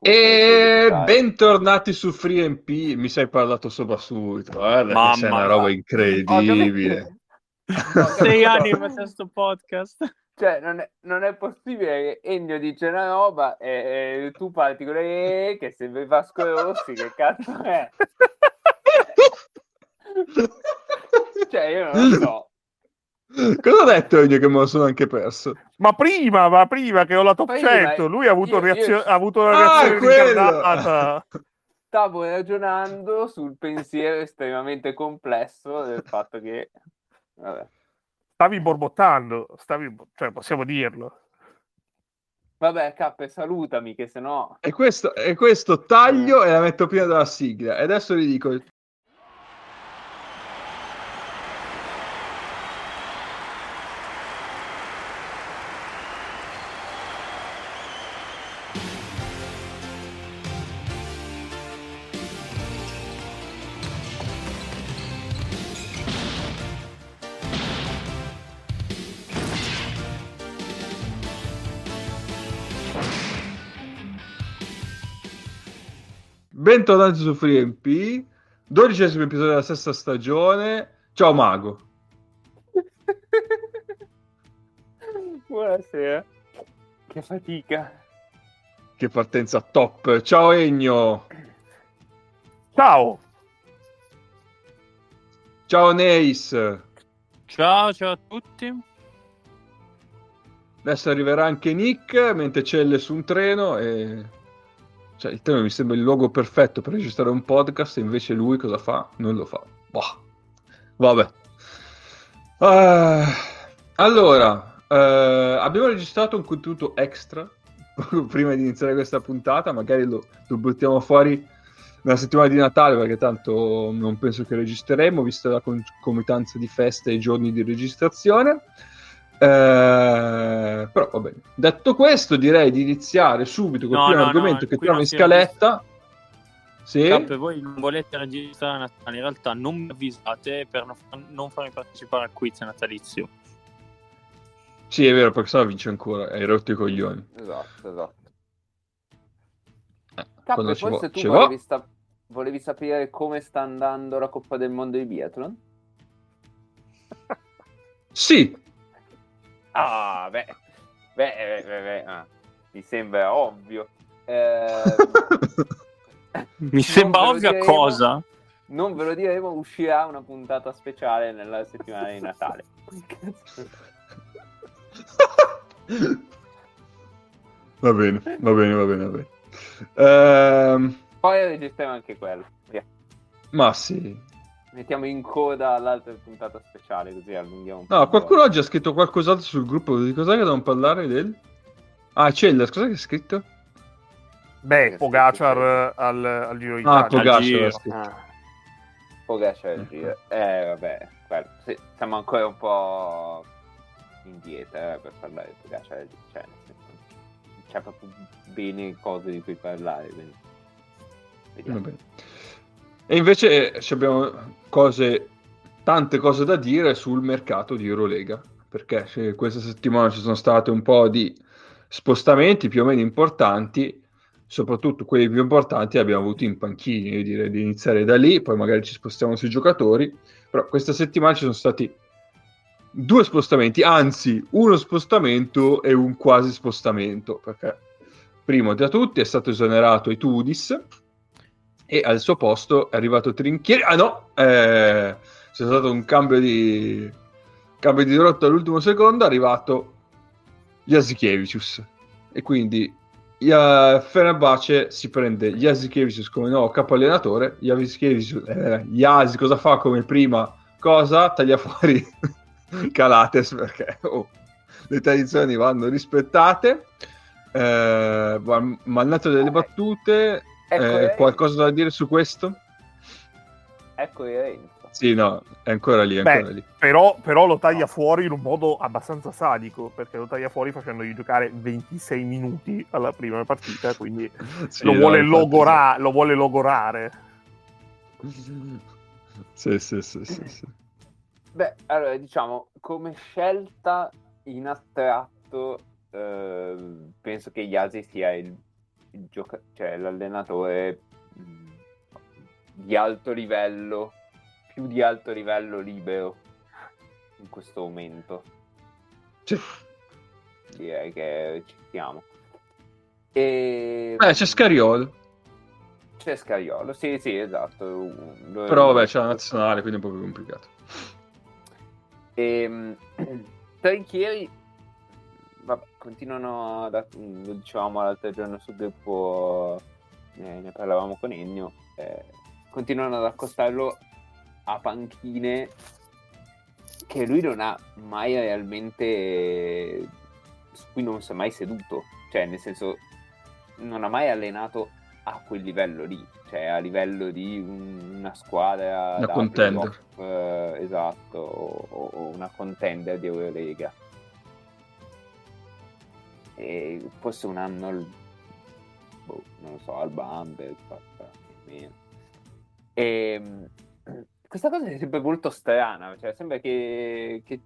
E bentornati su FreeMP, mi sei parlato sopra subito, guarda Mamma che sei una roba incredibile. Sei anni fa questo podcast. Cioè, non è, non è, possibile che Ennio dice una roba e, e tu parti con le che sembri Vasco Rossi, che cazzo è? cioè, io non lo so. Cosa ha detto Ennio che me lo sono anche perso? Ma prima, ma prima che ho la top prima, 100, lui ha avuto, io, reazio- io... ha avuto una ah, reazione Stavo ragionando sul pensiero estremamente complesso del fatto che... Vabbè. Stavi borbottando, stavi... cioè possiamo dirlo. Vabbè, Cappe, salutami, che sennò... E questo, e questo taglio e la metto prima della sigla. E adesso gli dico Bentornati su FreeMP, dodicesimo episodio della sesta stagione. Ciao Mago. Buonasera. Che fatica. Che partenza top. Ciao Egno. Ciao. Ciao Neis. Ciao, ciao a tutti. Adesso arriverà anche Nick mentre c'è su un treno e cioè, il tema mi sembra il luogo perfetto per registrare un podcast e invece lui cosa fa? Non lo fa. Boh. Vabbè. Uh, allora, uh, abbiamo registrato un contenuto extra prima di iniziare questa puntata, magari lo, lo buttiamo fuori nella settimana di Natale perché tanto non penso che registreremo, vista la concomitanza di feste e giorni di registrazione. Eh, però va bene. Detto questo, direi di iniziare subito con no, il primo no, argomento no, che trovo in scaletta. Sì. Cappe, voi non volete registrare Natale, in realtà non mi avvisate per non, non farmi partecipare al quiz natalizio. Sì, è vero, perché sennò vince ancora, hai rotto i coglioni. Esatto, esatto. Eh, Cappe, forse tu volevi, sta... volevi sapere come sta andando la Coppa del Mondo di Biathlon? sì, Ah, beh, beh, beh, beh ah, mi sembra ovvio. Eh, mi sembra ovvio diremo, cosa? Non ve lo diremo, uscirà una puntata speciale nella settimana di Natale. va bene, va bene, va bene, va bene. Ehm... Poi registriamo anche quello. Via. Ma sì, mettiamo in coda all'altra puntata speciale così allunghiamo un po'. No, qualcuno oggi ha scritto qualcos'altro sul gruppo, di cos'è che dobbiamo parlare del... Ah, Cellas, cos'è che ha scritto? Beh, Pogacar al, al Giro d'Italia. Ah, Pogacar ah. Pogacar al Giro. Eh, vabbè, guarda, sì, siamo ancora un po' indietro eh, per parlare di Pogacar al Giro. Cioè, c'è proprio bene cose di cui parlare, quindi... Vediamo. Va bene. E invece eh, abbiamo cose, tante cose da dire sul mercato di Eurolega, perché questa settimana ci sono state un po' di spostamenti più o meno importanti, soprattutto quelli più importanti li abbiamo avuti in panchini, io direi di iniziare da lì, poi magari ci spostiamo sui giocatori, però questa settimana ci sono stati due spostamenti, anzi uno spostamento e un quasi spostamento, perché primo tra tutti è stato esonerato Itudis, e al suo posto è arrivato Trinchieri. Ah no, eh, c'è stato un cambio di, cambio di rotta all'ultimo secondo, è arrivato Jasikevicius e quindi uh, Fenerbahce si prende Jasikevicius come nuovo capo allenatore, Jasikevicius, eh, Jasi cosa fa come prima cosa? Taglia fuori Calates perché oh, le tradizioni vanno rispettate. Eh, malnato delle battute Ecco eh, qualcosa da dire su questo? Ecco coerenza. Sì, no, è ancora lì, è Beh, ancora lì. Però, però, lo taglia fuori in un modo abbastanza sadico, perché lo taglia fuori facendogli giocare 26 minuti alla prima partita, quindi sì, lo, vuole no, logora- lo, vuole logorare. Sì, sì, sì, sì, sì. Beh, allora, diciamo, come scelta in astratto, eh, penso che Yasi sia il gioca- cioè, l'allenatore mh, di alto livello, più di alto livello libero in questo momento. Sì. Direi che ci siamo. E... Beh, c'è Scariolo. C'è Scariolo, sì, sì, esatto. Lo Però vabbè, c'è la nazionale, quindi è un po' più complicato. E, Trinchieri vabbè, continuano a, lo dicevamo l'altro giorno sul gruppo ne, ne parlavamo con Ennio eh, continuano ad accostarlo a panchine che lui non ha mai realmente su cui non si è mai seduto. Cioè nel senso non ha mai allenato a quel livello lì, cioè a livello di un, una squadra una contender. eh, esatto o, o, una contender di Eurolega e forse un anno al, boh, non lo so al Bamberg meno. E ehm, questa cosa è sempre molto strana cioè sembra che, che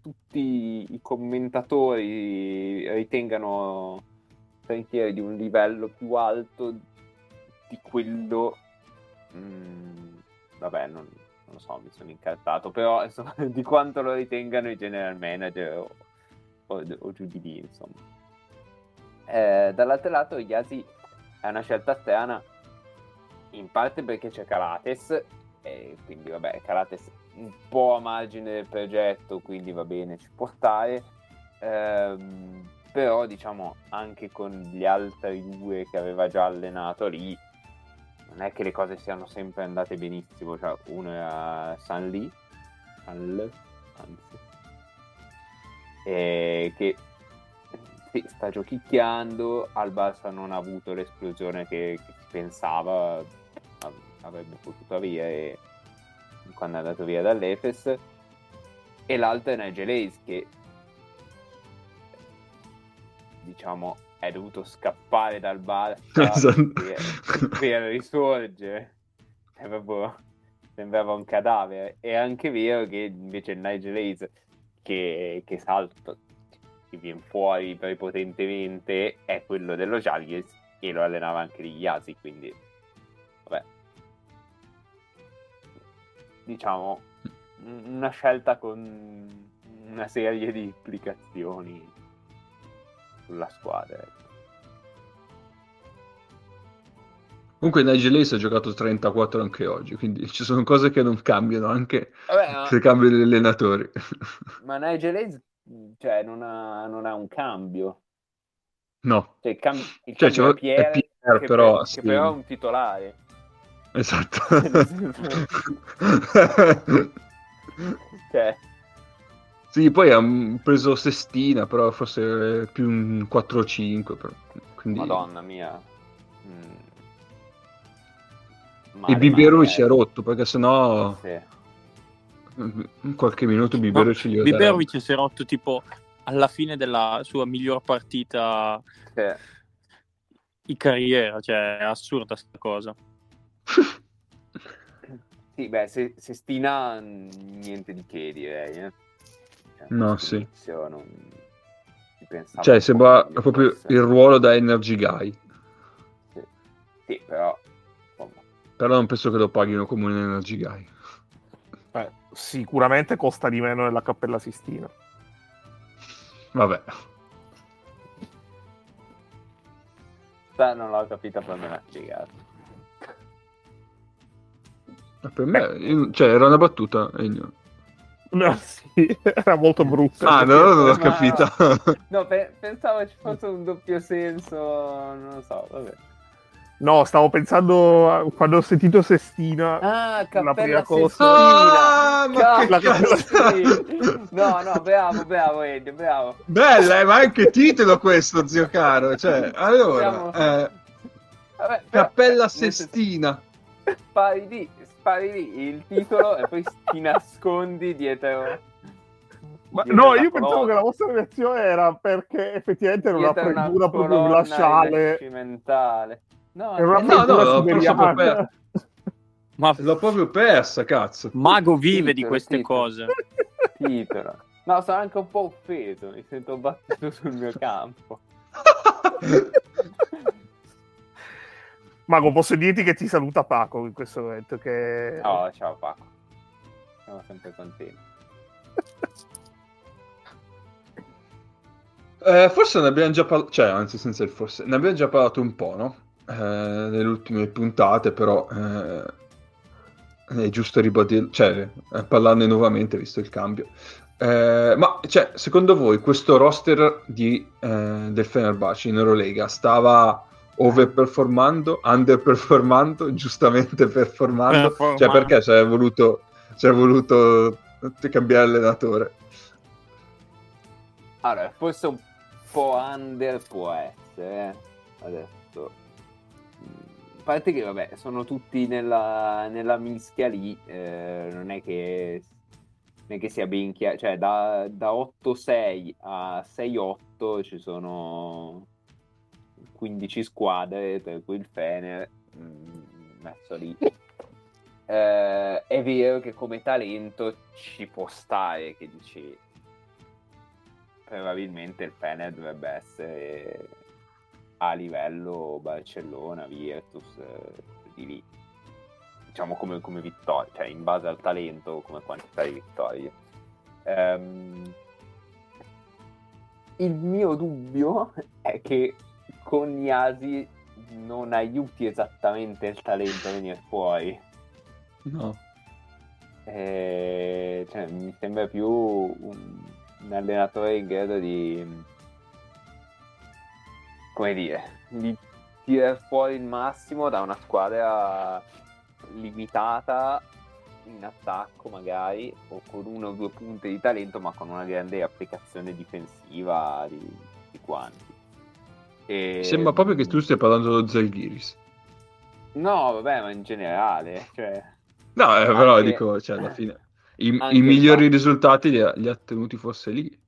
tutti i commentatori ritengano Trinchieri di un livello più alto di quello mm, vabbè non, non, lo so mi sono incartato però insomma, di quanto lo ritengano i general manager o, o, giù di lì insomma. Eh, dall'altro lato Yasi è una scelta strana in parte perché c'è Karates e quindi vabbè Karates un po' a margine del progetto quindi va bene ci può stare. Ehm, però diciamo anche con gli altri due che aveva già allenato lì non è che le cose siano sempre andate benissimo. Cioè uno era San Lee San anzi e che sì, sta giochicchiando al Barça non ha avuto l'esplosione che, che pensava avrebbe potuto avere quando è andato via dall'Efes e l'altro è Nigel Hayes che diciamo, è dovuto scappare dal bar esatto. per, per risorgere. È proprio, sembrava un cadavere. È anche vero che invece il Nigel Hayes che, che salta, che viene fuori prepotentemente, è quello dello Jalgiris e lo allenava anche di Yasi, quindi vabbè. Diciamo, una scelta con una serie di implicazioni sulla squadra. Ecco. Comunque Nigel Ace ha giocato 34 anche oggi, quindi ci sono cose che non cambiano anche Vabbè, se cambiano gli allenatori. Ma Nigel Ace cioè, non, ha, non ha un cambio. No. Cioè, il, cam- il cioè, cambio è Pierre, Pierre che, però, per, sì. che però è un titolare. Esatto. cioè, sì, poi ha preso Sestina, però forse più un 4-5. Quindi... Madonna mia. Mm. Mare, e Biberovic si è rotto perché sennò sì. in qualche minuto Biberovic no, gli Biberovic si è rotto tipo alla fine della sua miglior partita sì. in carriera, cioè è assurda sta cosa. sì, beh, se, Sestina niente di che direi, eh. No, sì. Non... Cioè, sembra proprio il ruolo da Energy Guy. Sì, sì però... Però non penso che lo paghino come un Energy Guy. Eh, sicuramente costa di meno nella Cappella Sistina. Vabbè. Beh, non l'ho capita per me Guy. Per me, cioè, era una battuta. E No, sì, era molto brutto. Ah, no, non l'ho capito. No, pe- pensavo ci fosse un doppio senso, non lo so, vabbè. No, stavo pensando a, quando ho sentito Sestina. Ah, Cappella Sestina. Ah, ma che. No, no, bravo, bravo Ennio, bravo. Bella, eh, ma anche titolo questo, zio caro. Cioè, allora, eh, Vabbè, però, Cappella Sestina. Pari di spari lì il titolo e poi ti nascondi dietro. Ma no, io pensavo che la vostra reazione era perché effettivamente era una fredura proprio glaciale. No, no, no, l'ho proprio persa. Ma l'ho proprio persa, cazzo. Mago vive di queste titolo. cose. Titolo. No, sono anche un po' offeso, mi sento battuto sul mio campo. Mago, posso dirti che ti saluta Paco in questo momento. Che... Oh, ciao Paco. Siamo sempre contenti. eh, forse ne abbiamo già parlato, cioè, anzi, senza il forse, ne abbiamo già parlato un po', no? Eh, nelle ultime puntate, però eh, è giusto ribadire, cioè, eh, parlarne nuovamente visto il cambio. Eh, ma cioè, secondo voi questo roster di, eh, del Fenerbahce in Eurolega stava overperformando, underperformando, giustamente performando? Cioè, perché ci è voluto, c'è voluto cambiare allenatore? Allora, forse un po' under può essere, adesso. Parte che, vabbè, sono tutti nella, nella mischia lì, eh, non è che non è che sia ben chiaro, cioè da, da 8-6 a 6-8 ci sono 15 squadre, per cui il Fener mh, mm, messo lì. Eh, è vero che come talento ci può stare che dici probabilmente il Fener dovrebbe essere a livello Barcellona, Virtus, eh, di lì. Diciamo come, come vittoria, cioè in base al talento, come quantità di vittorie. Um, il mio dubbio è che con Yasi non aiuti esattamente il talento a venire fuori. No. Eh, cioè, mi sembra più un, un, allenatore in grado di come dire di tirare fuori il massimo da una squadra limitata in attacco magari o con uno o due punte di talento ma con una grande applicazione difensiva di, di quanti e... Sembra proprio che tu stia parlando dello Zalgiris. No, vabbè, ma in generale. Cioè... No, eh, però anche... dico, cioè, alla fine, i, i migliori fa... risultati li ha, li ha tenuti forse lì.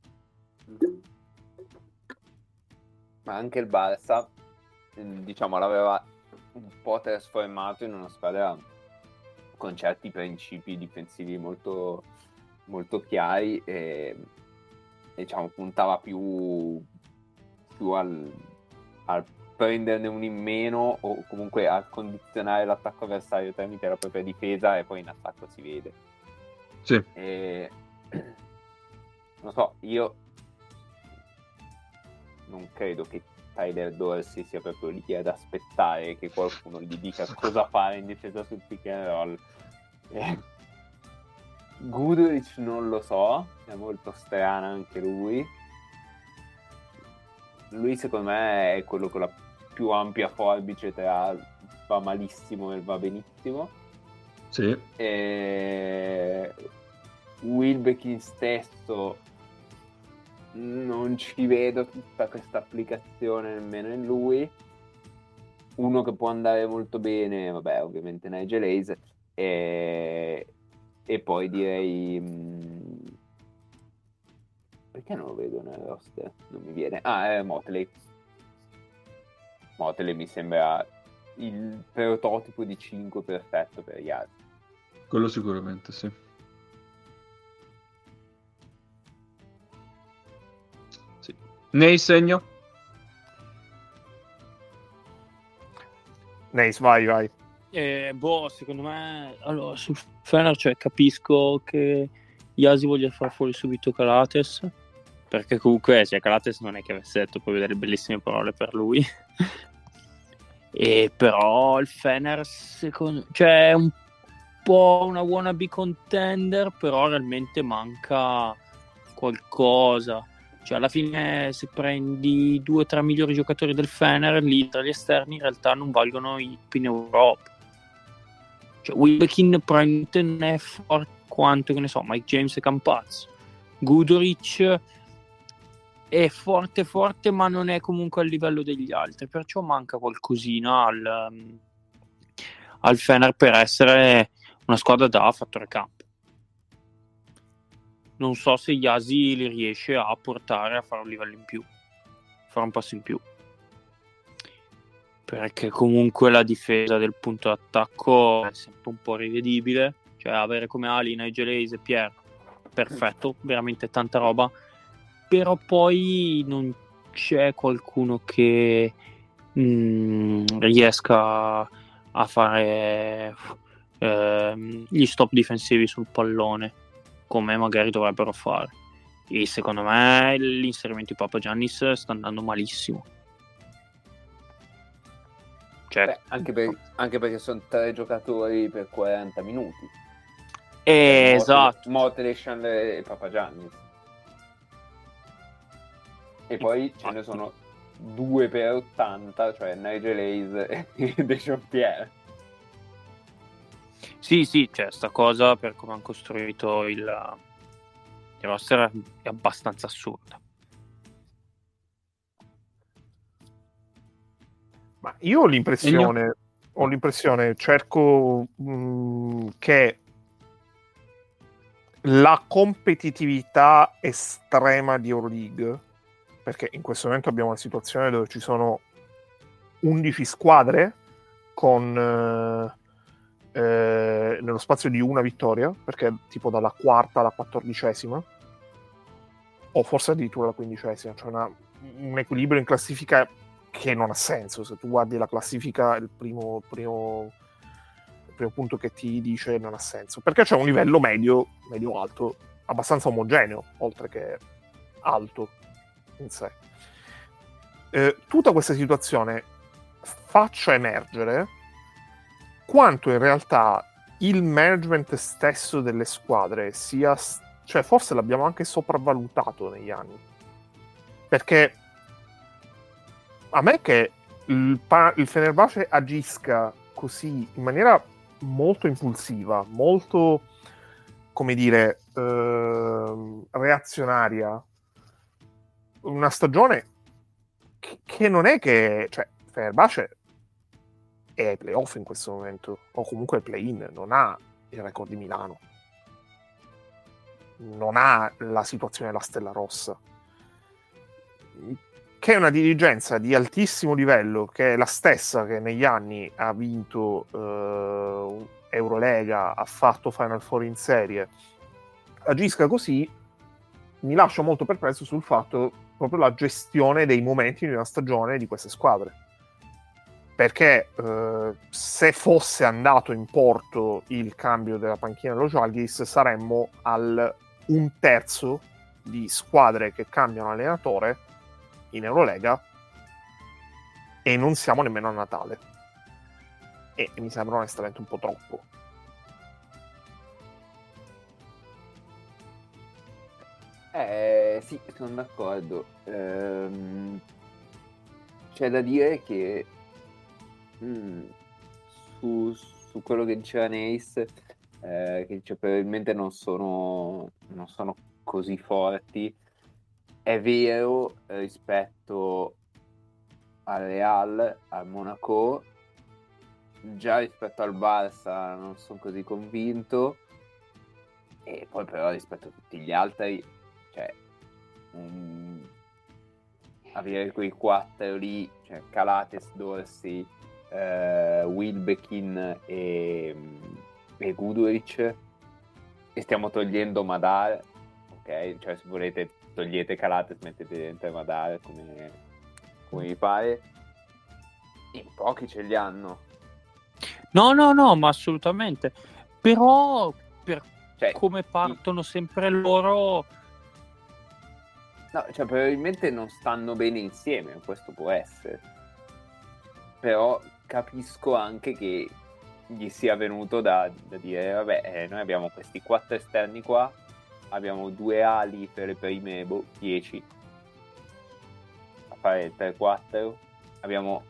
Ma anche il Barça, diciamo, l'aveva un po' trasformato in una squadra con certi principi difensivi molto, molto chiari e, diciamo, puntava più, più al, a prenderne un in meno o comunque a condizionare l'attacco avversario tramite la propria difesa e poi in attacco si vede. Sì. E... Non so, io non credo che Tyler Dorsey sia proprio lì ad aspettare che qualcuno gli dica cosa fare in difesa sul pick and roll. E... Gudrich non lo so, è molto strano anche lui lui secondo me è quello con la più ampia forbice tra va malissimo e va benissimo. Sì. E... Wilbekin stesso non ci vedo tutta questa applicazione nemmeno in lui. Uno che può andare molto bene, vabbè, ovviamente Nigel Hayes. E, e poi direi mm, perché non lo vedo nel roster? Non mi viene. Ah, è Motley. Motley mi sembra il prototipo di 5 perfetto per gli altri. Quello sicuramente, sì. Nei segno? Neis, vai, vai. Eh, boh, secondo me, allora, sul Fener, cioè, capisco che Yasi voglia far fuori subito Calates, perché comunque cioè, Calates non è che avesse detto poi delle bellissime parole per lui. e però il Fener, secondo cioè, è un po' una wannabe contender, però realmente manca qualcosa. Cioè, alla fine, se prendi due o tre migliori giocatori del Fener, lì tra gli esterni in realtà non valgono i in Europa. Cioè, Wilbekin probabilmente non è forte quanto, che ne so, Mike James e Campazzo. Gudoric è forte forte ma non è comunque a livello degli altri, perciò manca qualcosina al, um, al Fener per essere una squadra da fattore campo. Non so se Yasi li riesce a portare a fare un livello in più, fare un passo in più. Perché comunque la difesa del punto d'attacco è sempre un po' rivedibile. Cioè avere come ali Nigel Hayes e Pierre, perfetto, veramente tanta roba, però poi non c'è qualcuno che mh, mm, riesca a fare eh, gli stop difensivi sul pallone come magari dovrebbero fare. E secondo me l'inserimento di Papa Giannis sta andando malissimo. Cioè, Beh, anche, per, anche, perché sono tre giocatori per 40 minuti. Eh, esatto. Moteleshan e Papa Giannis. E poi ce ne sono due per 80, cioè Nigel Hayes e Dejon Pierre. Sì, sì, cioè, sta cosa per come hanno costruito il, il roster è abbastanza assurda. Ma io ho l'impressione, ho l'impressione, cerco mh, mm, che la competitività estrema di Euroleague, perché in questo momento abbiamo una situazione dove ci sono 11 squadre con eh, nello spazio di una vittoria, perché tipo dalla quarta alla quattordicesima, o forse addirittura alla quindicesima, cioè una, un equilibrio in classifica che non ha senso. Se tu guardi la classifica, il primo, primo, il primo punto che ti dice non ha senso, perché c'è un livello medio, medio-alto, abbastanza omogeneo, oltre che alto in sé. Eh, tutta questa situazione faccia emergere quanto in realtà il management stesso delle squadre sia, cioè forse l'abbiamo anche sopravvalutato negli anni. Perché a me che il, pa- il Fenerbahce agisca così in maniera molto impulsiva, molto come dire eh, reazionaria, una stagione che, non è che cioè Fenerbahce è ai playoff in questo momento, o comunque ai play-in, non ha il record di Milano, non ha la situazione della Stella Rossa, che è una dirigenza di altissimo livello, che è la stessa che negli anni ha vinto eh, Eurolega, ha fatto Final Four in serie, agisca così, mi lascia molto perplesso sul fatto proprio la gestione dei momenti di una stagione di queste squadre perché eh, se fosse andato in porto il cambio della panchina dello Jalgis saremmo al un terzo di squadre che cambiano allenatore in Eurolega e non siamo nemmeno a Natale e, mi sembra onestamente un po' troppo Eh sì, sono d'accordo. Ehm, c'è da dire che Mm, su, su, quello che diceva Nace, eh, che dice probabilmente non sono, non sono così forti, è vero rispetto al Real, al Monaco, già rispetto al Barça non sono così convinto, e poi però rispetto a tutti gli altri, cioè, um, avere quei quattro lì, cioè Calates, Dorsey, eh, Wilbekin e, e Guduric e stiamo togliendo Madar ok? Cioè se volete togliete Calates mettete dentro Madar come, come vi pare. In pochi ce li hanno. No no no ma assolutamente. Però per cioè, come partono sempre loro no cioè probabilmente non stanno bene insieme questo può essere. Però capisco anche che gli sia venuto da, da dire vabbè eh, noi abbiamo questi quattro esterni qua abbiamo due ali per le prime 10 boh, a fare 3-4 abbiamo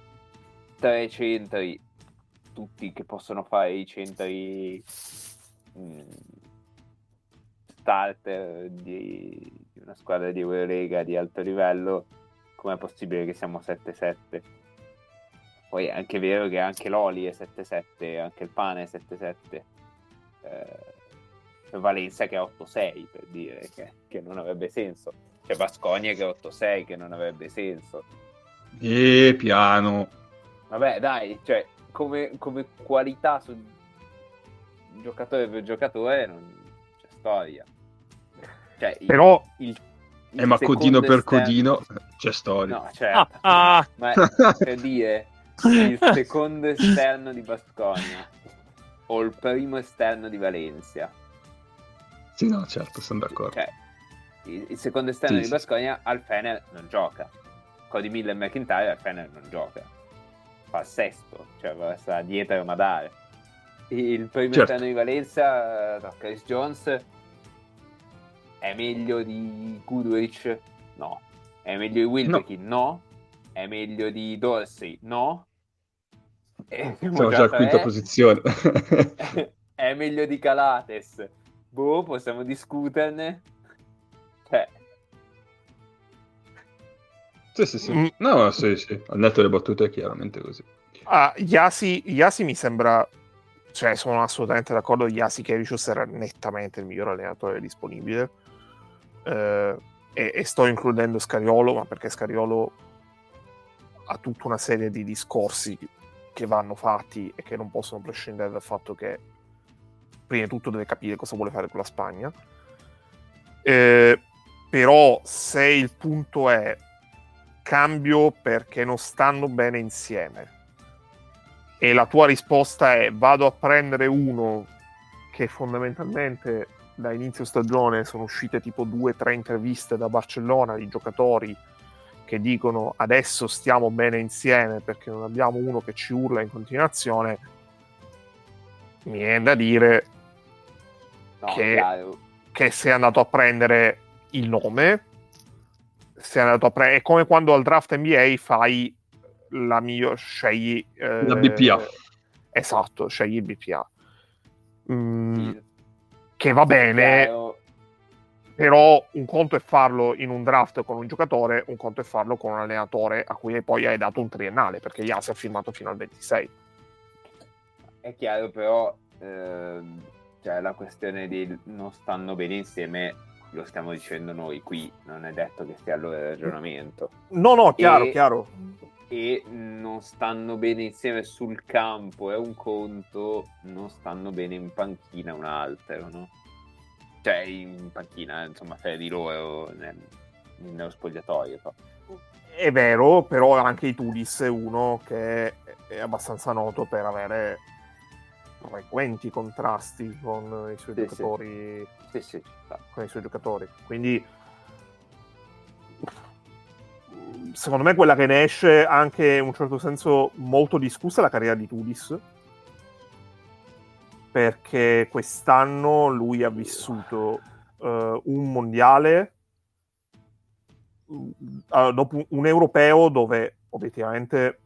tre centri tutti che possono fare i centri mh, mm, starter di, di una squadra di Eurolega di alto livello. Com'è possibile che siamo 7-7 poi è anche vero che anche l'Oli è 7-7, anche il pane è 7-7. Eh, Valencia che è 8-6 per dire che, che non avrebbe senso. C'è Basconia che è 8-6 che non avrebbe senso. E piano. Vabbè, dai, cioè, come, come qualità su giocatore per giocatore non c'è storia. Cioè, Però... il, eh, ma codino per esterno... codino c'è storia. No, certo. Ah, ah. Ma per dire, il secondo esterno di Basconia o il primo esterno di Valencia. Sì, no, certo, sono d'accordo. Cioè, il, il, secondo esterno sì, di Basconia al Fener non gioca. Cody Miller e McIntyre al Fener non gioca. Fa sesto, cioè va sta dietro a Madare. Il primo certo. esterno di Valencia, no, Chris Jones, è meglio di Goodrich? No. È meglio di Wilbekin? No. no. È meglio di Dorsey? No. Siamo già alla quinta posizione. è meglio di Calates? Boh, possiamo discuterne. Cioè... Sì, sì, sì. Mm. No, sì, sì. Al netto delle battute è chiaramente così. Ah, Yasi, Yasi mi sembra... Cioè, sono assolutamente d'accordo. Yasi Kevicius era nettamente il miglior allenatore disponibile. Eh, e, e, sto includendo Scariolo, ma perché Scariolo ha tutta una serie di discorsi che vanno fatti e che non possono prescindere dal fatto che prima di tutto deve capire cosa vuole fare con la Spagna. Eh, però se il punto è cambio perché non stanno bene insieme e la tua risposta è vado a prendere uno che fondamentalmente da inizio stagione sono uscite tipo due o tre interviste da Barcellona di giocatori che dicono adesso stiamo bene insieme perché non abbiamo uno che ci urla in continuazione, mi viene da dire no, che, che sei andato a prendere il nome, sei andato a prendere, è come quando al draft NBA fai la mia, scegli... Eh, la BPA. Esatto, scegli il BPA. Mm, che va bene, Chiaro. Però un conto è farlo in un draft con un giocatore, un conto è farlo con un allenatore a cui poi hai dato un triennale, perché Yas ha firmato fino al 26. È chiaro, però eh, cioè, la questione di non stanno bene insieme lo stiamo dicendo noi qui, non è detto che sia il loro ragionamento. No, no, chiaro, e, chiaro. E non stanno bene insieme sul campo, è un conto, non stanno bene in panchina un altro, no? Cioè, in panchina, insomma, fai di loro nel, nello spogliatoio. So. È vero, però anche i Tudis è uno che è abbastanza noto per avere frequenti contrasti con i suoi sì, giocatori. Sì. Sì, con i suoi giocatori. Quindi secondo me quella che ne esce anche in un certo senso molto discussa è la carriera di Tudis perché quest'anno lui ha vissuto uh, un mondiale uh, dopo un europeo dove obiettivamente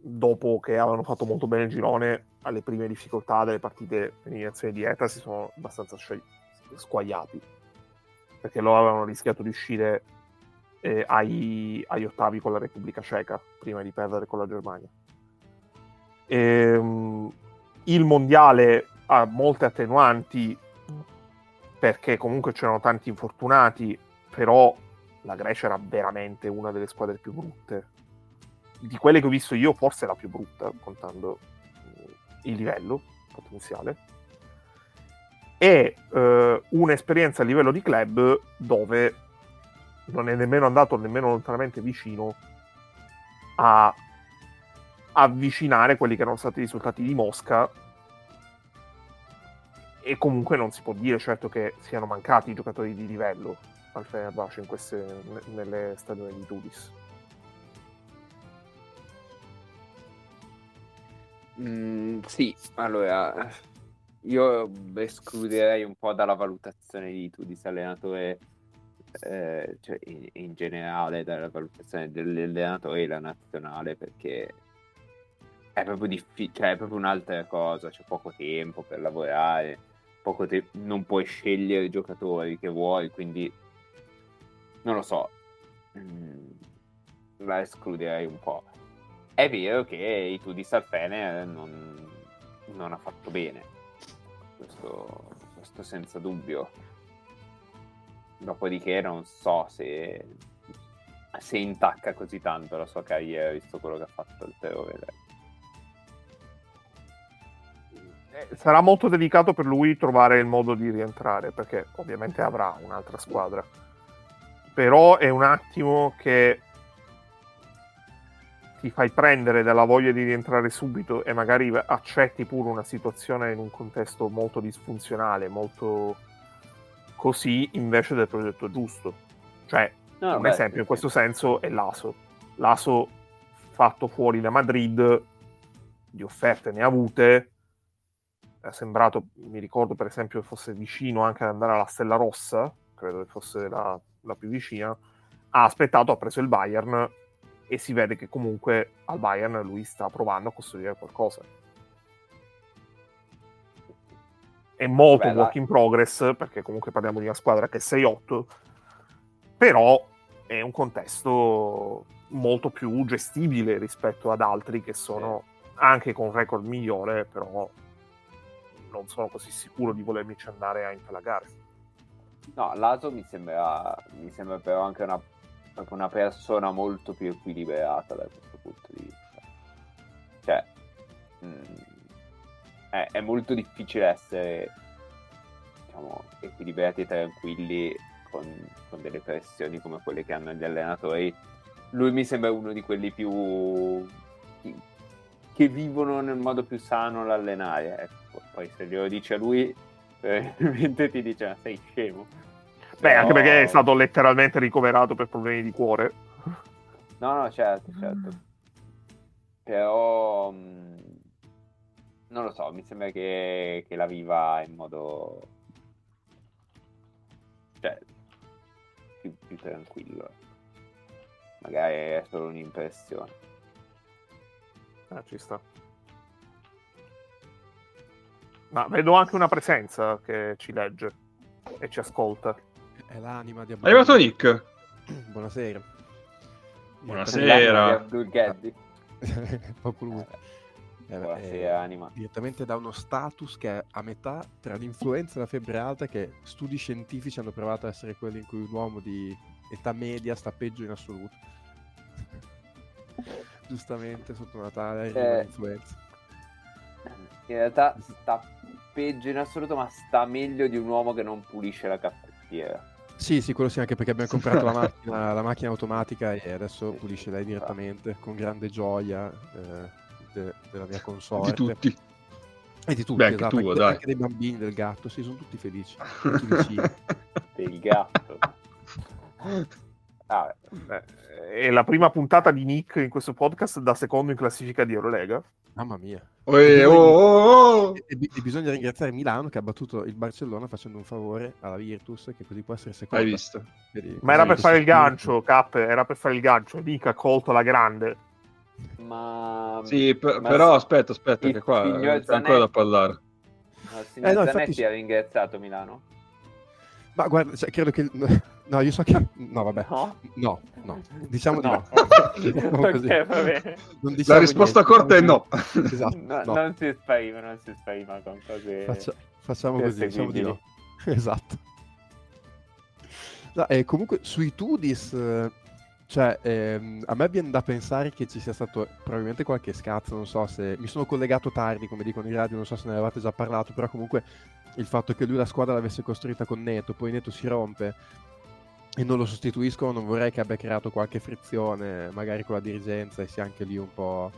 dopo che avevano fatto molto bene il girone alle prime difficoltà delle partite in eliminazione diretta si sono abbastanza scegli- squagliati perché loro avevano rischiato di uscire eh, ai, agli ottavi con la Repubblica Ceca prima di perdere con la Germania. E, ehm, il mondiale ha molte attenuanti perché comunque c'erano tanti infortunati, però la Grecia era veramente una delle squadre più brutte. Di quelle che ho visto io, forse la più brutta, contando il livello potenziale. E eh, un'esperienza a livello di club dove non è nemmeno andato nemmeno lontanamente vicino a avvicinare quelli che erano stati i risultati di Mosca e comunque non si può dire certo che siano mancati i giocatori di livello al Fenerbahce in queste, nelle stagioni di Tudis. Mm, sì, allora io escluderei un po' dalla valutazione di Tudis allenatore eh, cioè in, in, generale dalla valutazione dell'allenatore e la nazionale perché è proprio difficile, cioè è proprio un'altra cosa, c'è poco tempo per lavorare, poco te- non puoi scegliere i giocatori che vuoi, quindi non lo so, mm, la escluderei un po'. È vero che i tu di Salfene non, non ha fatto bene, questo, questo senza dubbio Dopodiché non so se, se intacca così tanto la sua carriera, visto quello che ha fatto il terrore. Sarà molto delicato per lui trovare il modo di rientrare, perché ovviamente avrà un'altra squadra. però è un attimo che ti fai prendere dalla voglia di rientrare subito e magari accetti pure una situazione in un contesto molto disfunzionale, molto così, invece del progetto giusto. Cioè, no, un beh, esempio sì, in questo senso è l'ASO. L'ASO fatto fuori da Madrid, di offerte ne ha avute, è sembrato, mi ricordo per esempio fosse vicino anche ad andare alla Stella Rossa, credo che fosse la, la più vicina, ha aspettato, ha preso il Bayern e si vede che comunque al Bayern lui sta provando a costruire qualcosa. È molto Bella. work in progress, perché comunque parliamo di una squadra che è 6-8, però è un contesto molto più gestibile rispetto ad altri che sono anche con record migliore, però non sono così sicuro di volermici andare a impalagare. No, Lato mi sembra, mi sembra però anche una una persona molto più equilibrata da questo punto di vista. Cioè, mh, mm, è, è, molto difficile essere, diciamo, equilibrati e tranquilli con, con, delle pressioni come quelle che hanno gli allenatori. Lui mi sembra uno di quelli più... che vivono nel modo più sano l'allenare. Ecco. Poi se glielo dice a lui, probabilmente ti dice, ma sei scemo Beh, anche perché è stato letteralmente ricoverato per problemi di cuore. No, no, certo, certo. Però... Mm, non lo so, mi sembra che, che la viva in modo... Cioè, più, più tranquillo. Magari è solo un'impressione. Ah, ci sta. Ma vedo anche una presenza che ci legge e ci ascolta. È l'anima di Abdul. È arrivato Nick. Buonasera. Buonasera. Gaddi. Proprio lui. Eh, Buonasera, anima. Direttamente da uno status che è a metà tra l'influenza e la febbre alta, che studi scientifici hanno provato a essere quelli in cui un uomo di età media sta peggio in assoluto. Giustamente sotto Natale eh, l'influenza. In realtà sta peggio in assoluto, ma sta meglio di un uomo che non pulisce la caffettiera. Sì, sì, quello sì, anche perché abbiamo comprato la, macchina, la macchina automatica e adesso pulisce lei direttamente con grande gioia eh, de- della mia console. Di tutti. E di tutti, Beh, esatto. Anche, tuo, anche dei bambini del gatto, sì, sono tutti felici. Tutti del gatto. Ah, è la prima puntata di Nick in questo podcast da secondo in classifica di Eurolega. Mamma mia. Oe, oh, oh, oh. E, e, e, bisogna ringraziare Milano che ha battuto il Barcellona facendo un favore alla Virtus che così può essere seconda. Hai visto? Vedi, Ma era per fare il gancio, Cap, era per fare il gancio. Nick ha colto la grande. Ma... Sì, per, ma però aspetta, aspetta che qua c'è ancora da parlare. No, il signor eh, no, Zanetti infatti... ha ringraziato Milano. Ma guarda, cioè, credo che... No, io so che... No, vabbè. No, no. no. Diciamo no. di no. okay, diciamo La risposta niente, corta è no. Esatto, no, no. Non si spariva, non si spariva con cose... Faccia... Facciamo così, diciamo di no. Esatto. No, e comunque sui Tudis... Cioè, ehm, a me viene da pensare che ci sia stato probabilmente qualche scazzo, non so se... Mi sono collegato tardi, come dicono i radio, non so se ne avevate già parlato, però comunque il fatto che lui la squadra l'avesse costruita con Neto, poi Neto si rompe e non lo sostituiscono, non vorrei che abbia creato qualche frizione, magari con la dirigenza e sia anche lì un po'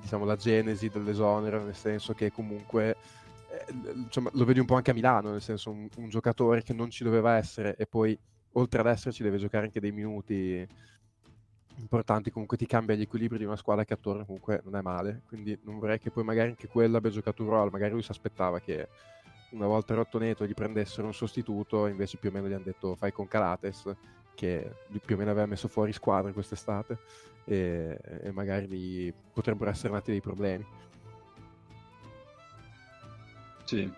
diciamo la genesi dell'esonero, nel senso che comunque eh, insomma, lo vedi un po' anche a Milano, nel senso un, un giocatore che non ci doveva essere e poi oltre ad esserci deve giocare anche dei minuti importanti, comunque ti cambia gli equilibri di una squadra che attorno comunque non è male, quindi non vorrei che poi magari anche quello abbia giocato un ruolo, magari lui si aspettava che una volta rotto Neto gli prendessero un sostituto, invece più o meno gli hanno detto fai con Calates, che più o meno aveva messo fuori squadra quest'estate, e, e magari potrebbero essere nati dei problemi. Sì.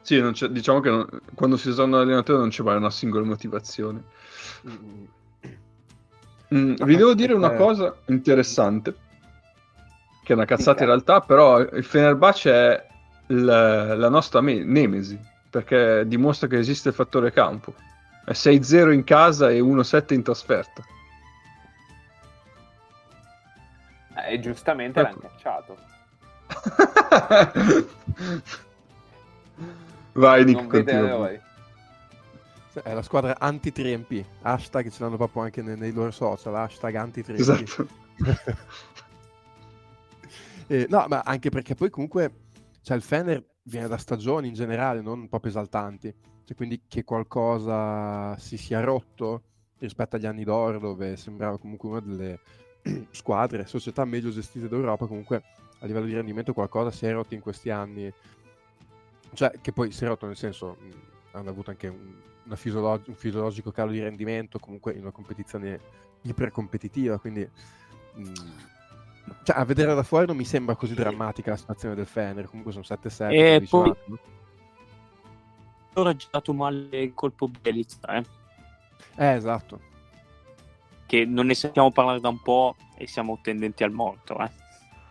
Sì, diciamo che non, quando si usano l'allenatore non ci vuole una singola motivazione. Mm. Mm, vi devo dire una cosa interessante, che è una cazzata in realtà, però il Fenerbahce è la, la nostra me- nemesi, perché dimostra che esiste il fattore campo. È 6-0 in casa e 1-7 in trasferta. Eh, e giustamente ecco. l'hanno cacciato. Vai Nick, continua. È la squadra anti-3MP. Hashtag ce l'hanno proprio anche nei, nei loro social. Hashtag anti-3MP. Esatto. Eh, no, ma anche perché poi comunque cioè, il Fener viene da stagioni in generale non proprio esaltanti. Cioè, quindi che qualcosa si sia rotto rispetto agli anni d'oro, dove sembrava comunque una delle squadre, società meglio gestite d'Europa, comunque a livello di rendimento qualcosa si è rotto in questi anni. Cioè, che poi si è rotto nel senso, hanno avuto anche un, fisiolog- un fisiologico calo di rendimento, comunque in una competizione ipercompetitiva, quindi... Mh, cioè, a vedere da fuori non mi sembra così drammatica la situazione del Fener. Comunque sono 7-7. E poi ora ha girato male il colpo Bielitsa, eh? eh, esatto. Che non ne sentiamo parlare da un po' e siamo tendenti al morto, eh?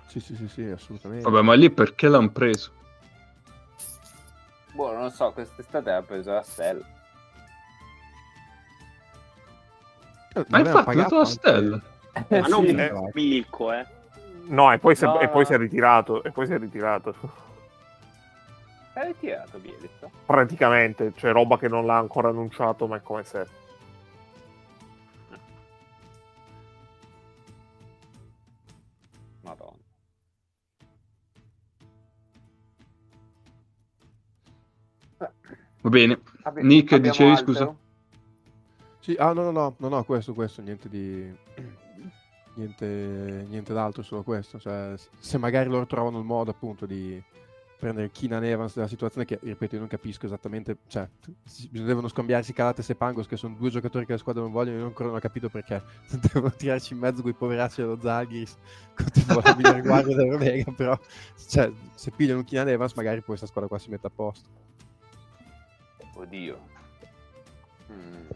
Sì, sì, sì, sì, assolutamente. Vabbè, ma lì perché l'hanno preso? Boh, non lo so, quest'estate ha preso la stella. Eh, Ma infatti, pagato la stella. Ma non Sì, eh, Milko, eh? No, e poi, si è- No, e poi no. si è ritirato. E poi si è ritirato. Si è ritirato Bielitsa. Praticamente, cioè roba che non l'ha ancora annunciato, ma è come se. Madonna. Va bene. Abbi- Nick, dicevi, altro? scusa? Sì, ah, no, no, no, no, no, questo, questo, niente di... Niente, niente d'altro, solo questo. Cioè, se magari loro trovano il modo, appunto, di prendere Keenan Evans della situazione che, ripeto, io non capisco esattamente, cioè, devono scambiarsi Calates e Pangos, che sono due giocatori che la squadra non vogliono, io ancora non ho capito perché devono tirarci in mezzo quei poveracci dello Zaghiris con tipo la migliore guardia dell'Eurolega, però, cioè, se pigliano un Keenan Evans, magari poi questa squadra qua si mette a posto. Oddio. Mm.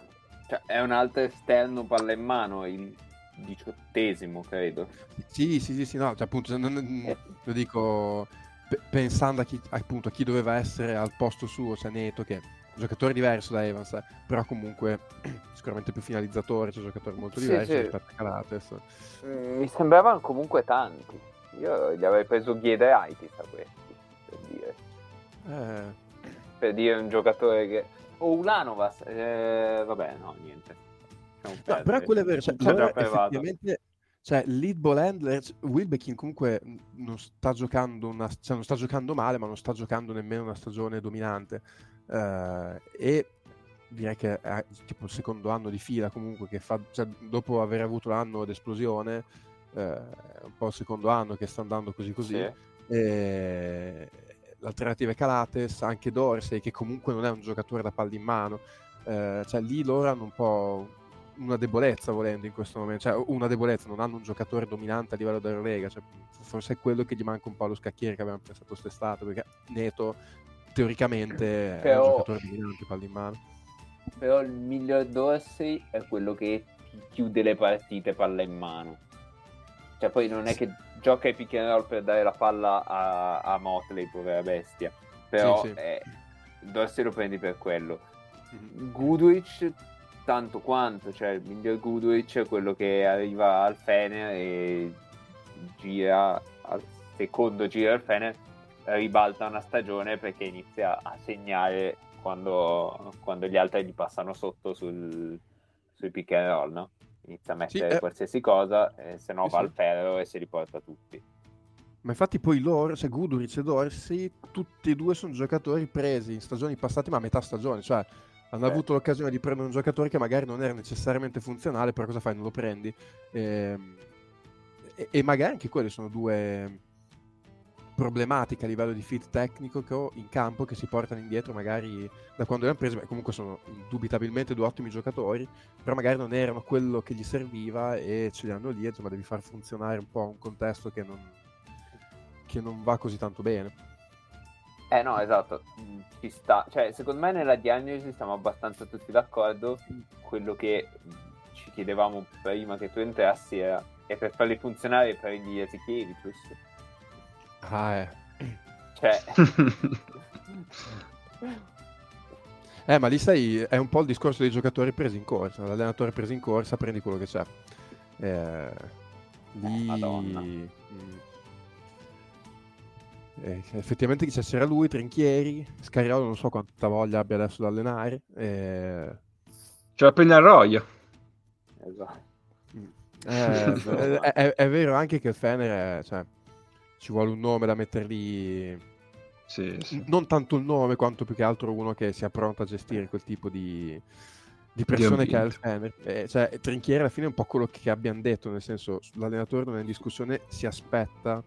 Cioè, è un altro esterno palla in mano, il diciottesimo, credo. Sì, sì, sì, sì, no, cioè appunto, non- lo dico pe- pensando a chi, appunto, a chi doveva essere al posto suo, cioè Neto, che è un giocatore diverso da Evans, eh, però comunque sicuramente più finalizzatore, cioè un giocatore molto Sì, diverso sì. rispetto a Calates. Mm, mi sembravano comunque tanti. Io gli avrei preso Ghiedaitis a questi, per dire. Eh, Per dire un giocatore che... O Ulanovas, eh, vabbè, no, niente. No, però quello è vero, cioè, loro effettivamente, cioè lead ball handler, Wilbekin comunque mh, non sta giocando una, cioè, non sta giocando male, ma non sta giocando nemmeno una stagione dominante. Eh, e direi che è tipo il secondo anno di fila comunque che fa, cioè, dopo aver avuto l'anno d'esplosione, è un po' il secondo anno che sta andando così così. Sì. E l'alternativa è Calates, anche Dorsey, che comunque non è un giocatore da palla in mano. Eh, cioè lì loro hanno un po' una debolezza volendo in questo momento, cioè una debolezza, non hanno un giocatore dominante a livello dell'Eurolega, cioè, forse è quello che gli manca un po' allo scacchiere che avevamo pensato quest'estate, perché Neto teoricamente è Però- un giocatore dominante palla in mano. Però il miglior Dorsey è quello che chiude le partite palla in mano. Cioè poi non è che gioca i pick and roll per dare la palla a, a Motley, povera bestia. Però Sì, sì. eh, Dorsey lo prendi per quello. Mhm. Goodrich tanto quanto, cioè il miglior Goodrich è quello che arriva al Fener e gira al secondo giro al Fener ribalta una stagione perché inizia a segnare quando, quando gli altri gli passano sotto sul, sui pick and roll, no? Inizia a Sì, mettere eh. qualsiasi cosa, e se no Sì, va sì. al ferro e si riporta tutti. Ma infatti poi loro, cioè Guduric e Dorsey, tutti e due sono giocatori presi in stagioni passate, ma a metà stagione, cioè hanno Eh. avuto l'occasione di prendere un giocatore che magari non era necessariamente funzionale, però cosa fai? Non lo prendi. Ehm, E, e magari anche quelle sono due problematiche a livello di fit tecnico che ho in campo che si portano indietro magari da quando li hanno presi, beh, comunque sono indubitabilmente due ottimi giocatori, però magari non erano quello che gli serviva e ce li hanno lì, insomma devi far funzionare un po' un contesto che non, che non va così tanto bene. Eh no, esatto, Mm, ci sta. Cioè, secondo me nella diagnosi siamo abbastanza tutti d'accordo. Quello che mm, ci chiedevamo prima che tu entrassi era e per farli funzionare prendi Ezechielicius. Ah, eh. Cioè, Eh, ma lì sai, è un po' il discorso dei giocatori presi in corsa. L'allenatore preso in corsa, prendi quello che c'è. Eh, lì... Madonna. mm, eh, effettivamente cioè, c'era lui, Trinchieri, Scariolo non so quanta voglia abbia adesso da allenare. eh, C'è la Peñarroia. Esatto. Eh, è, è- è vero anche che il Fener, è- cioè, ci vuole un nome da mettergli, Sì, sì. non tanto il nome quanto più che altro uno che sia pronto a gestire quel tipo di, di pressione che ha il Fener. Eh, cioè, Trinchieri alla fine è un po' quello che abbiamo detto, nel senso l'allenatore non è in discussione, si aspetta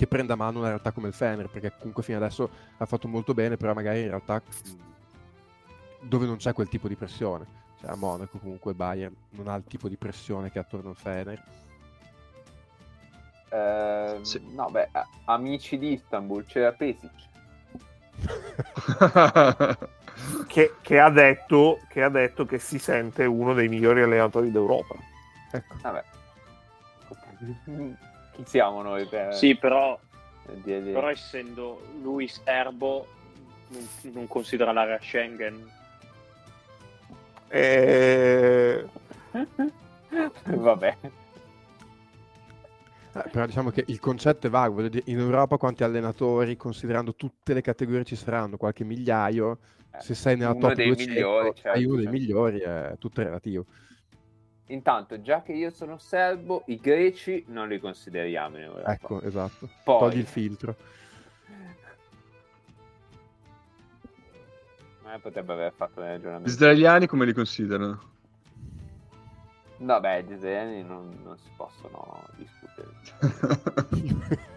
che prenda a mano una realtà come il Fener, perché comunque fino adesso ha fatto molto bene, però magari in realtà dove non c'è quel tipo di pressione. Cioè, a Monaco comunque il Bayern non ha il tipo di pressione che ha attorno al Fener. Ehm, Sì. No, beh, amici di Istanbul, c'era Pesic. Che, che ha detto, che ha detto che si sente uno dei migliori allenatori d'Europa. Ecco. Vabbè. Chi siamo noi per Sì, però, dire di- però essendo lui serbo, non, non considera l'area Schengen. Eh, Vabbè. Eh, però diciamo che il concetto è vago, dire, in Europa quanti allenatori, considerando tutte le categorie ci saranno, qualche migliaio, se sei nella top dei 200, migliori, certo, uno dei certo. migliori, è tutto relativo. Intanto, già che io sono serbo, i greci non li consideriamo in Europa. Ecco, esatto. Poi- Togli il filtro. Eh, potrebbe aver fatto un Gli ragionamento. israeliani come li considerano? No, beh, gli israeliani non, non si possono discutere.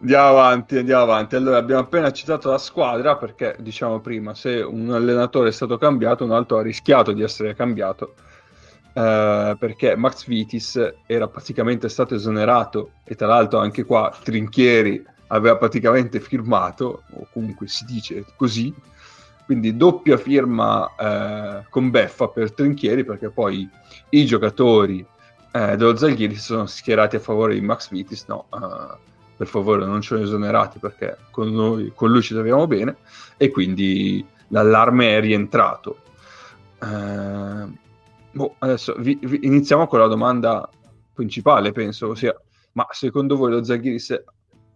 Andiamo avanti, andiamo avanti. Allora, abbiamo appena citato la squadra perché, diciamo prima, se un allenatore è stato cambiato, un altro ha rischiato di essere cambiato eh, perché Max Vitis era praticamente stato esonerato e tra l'altro anche qua Trinchieri aveva praticamente firmato, o comunque si dice così, quindi doppia firma eh, con beffa per Trinchieri perché poi i giocatori eh, dello Zalghiri si sono schierati a favore di Max Vitis, no, eh, per favore non ce ne esonerati perché con, noi, con lui ci troviamo bene e quindi l'allarme è rientrato. Eh, boh, adesso vi- vi- iniziamo con la domanda principale, penso, ossia, ma secondo voi lo Zaghiris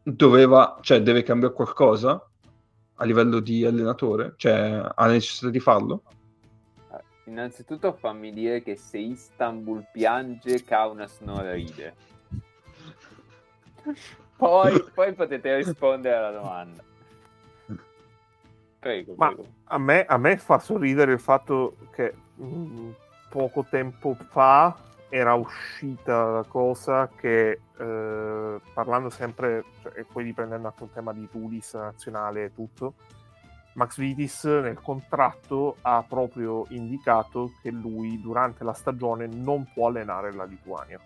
doveva, cioè deve cambiare qualcosa a livello di allenatore? Cioè ha necessità di farlo? Eh, Innanzitutto fammi dire che se Istanbul piange, Kaunas non ride. Poi, poi potete rispondere alla domanda. Prego, Ma- prego. a, me, a me fa sorridere il fatto che mm, poco tempo fa era uscita la cosa che, eh, parlando sempre, cioè, e poi riprendendo anche un tema di Tulis nazionale e tutto, Max Vitis nel contratto ha proprio indicato che lui durante la stagione non può allenare la Lituania.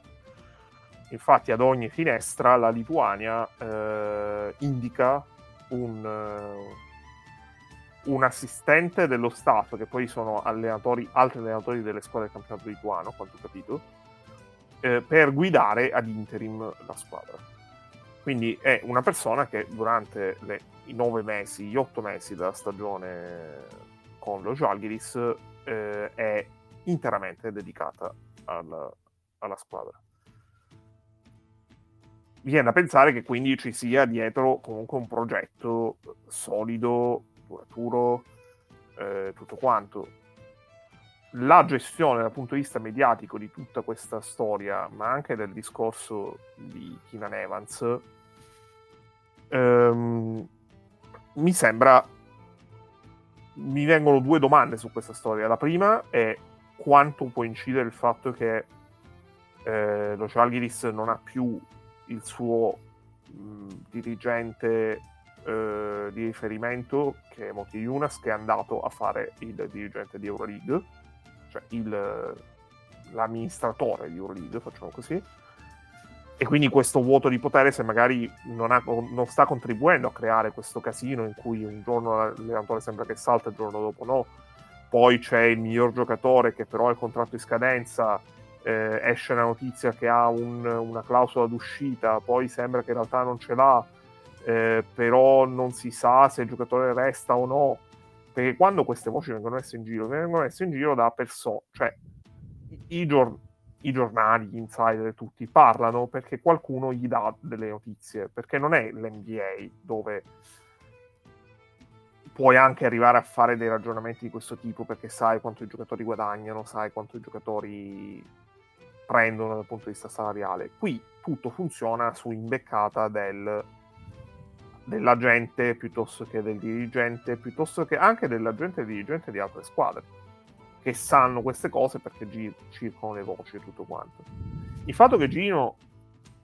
Infatti ad ogni finestra la Lituania eh, indica un, eh, un assistente dello Stato, che poi sono allenatori, altri allenatori delle squadre del campionato lituano, quanto ho capito, eh, per guidare ad interim la squadra. Quindi è una persona che durante le- i nove mesi, gli otto mesi della stagione con lo Žalgiris eh, è interamente dedicata al- alla squadra. Viene da pensare che quindi ci sia dietro comunque un progetto solido, duraturo, eh, tutto quanto. La gestione dal punto di vista mediatico di tutta questa storia, ma anche del discorso di Keenan Evans, ehm, mi sembra mi vengono due domande su questa storia. La prima è quanto può incidere il fatto che eh, lo Žalgiris non ha più il suo mh, dirigente eh, di riferimento che è Moti Yunas che è andato a fare il dirigente di Euroleague cioè il, l'amministratore di Euroleague facciamo così. E quindi questo vuoto di potere se magari non, ha- non sta contribuendo a creare questo casino in cui un giorno l'allenatore sembra che salta e il giorno dopo no. Poi c'è il miglior giocatore che però ha il contratto in scadenza eh, esce la notizia che ha un- una clausola d'uscita, poi sembra che in realtà non ce l'ha, eh, però non si sa se il giocatore resta o no, perché quando queste voci vengono messe in giro, vengono messe in giro da persone, cioè i, gior- i giornali, gli insider tutti parlano perché qualcuno gli dà delle notizie, perché non è l'NBA dove puoi anche arrivare a fare dei ragionamenti di questo tipo perché sai quanto i giocatori guadagnano, sai quanto i giocatori prendono dal punto di vista salariale. Qui tutto funziona su imbeccata del, dell'agente piuttosto che del dirigente, piuttosto che anche dell'agente e dirigente di altre squadre che sanno queste cose perché gi- circolano le voci e tutto quanto. Il fatto che girino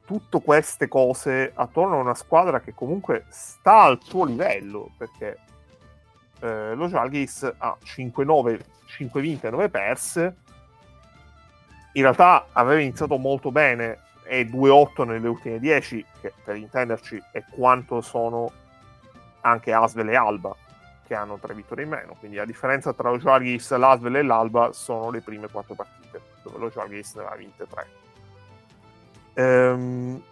tutte queste cose attorno a una squadra che comunque sta al suo livello perché eh, lo Jalgis ha 5-9, 5 vinte e 9 perse. In realtà aveva iniziato molto bene e 2-8 nelle ultime 10, che per intenderci è quanto sono anche Asvel e Alba, che hanno 3 vittorie in meno. Quindi la differenza tra lo Jalgis, l'Asvel e l'Alba sono le prime 4 partite, dove lo Jalgis ne ha vinte 3. Ehm,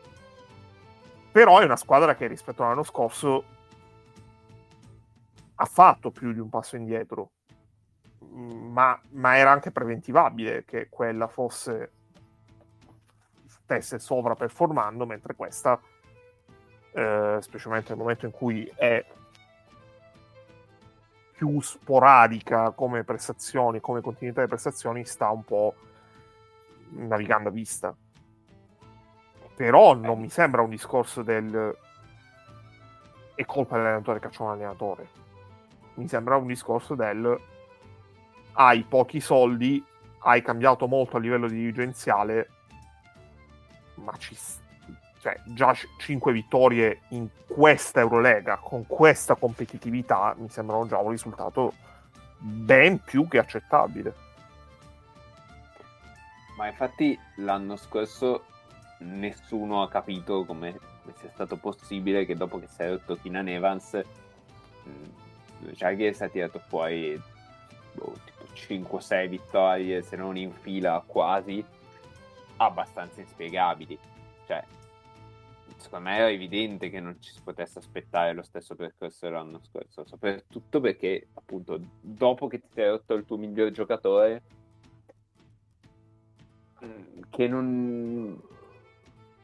però è una squadra che rispetto all'anno scorso ha fatto più di un passo indietro, ma, ma era anche preventivabile che quella fosse stesse sovraperformando, mentre questa, eh, specialmente nel momento in cui è più sporadica come prestazioni, come continuità di prestazioni, sta un po' navigando a vista. Però non mi sembra un discorso del è colpa dell'allenatore che c'è un allenatore mi sembra un discorso del hai pochi soldi, hai cambiato molto a livello dirigenziale, ma ci cioè, già 5 vittorie in questa Eurolega con questa competitività mi sembrano già un risultato ben più che accettabile. Ma infatti l'anno scorso nessuno ha capito come, sia stato possibile che dopo che si è rotto Keenan Evans Jaguars ha tirato fuori boh, tipo 5-6 vittorie, se non in fila quasi, abbastanza inspiegabili. Cioè, secondo me era evidente che non ci si potesse aspettare lo stesso percorso dell'anno scorso, soprattutto perché appunto dopo che ti sei rotto il tuo miglior giocatore, mm, che non,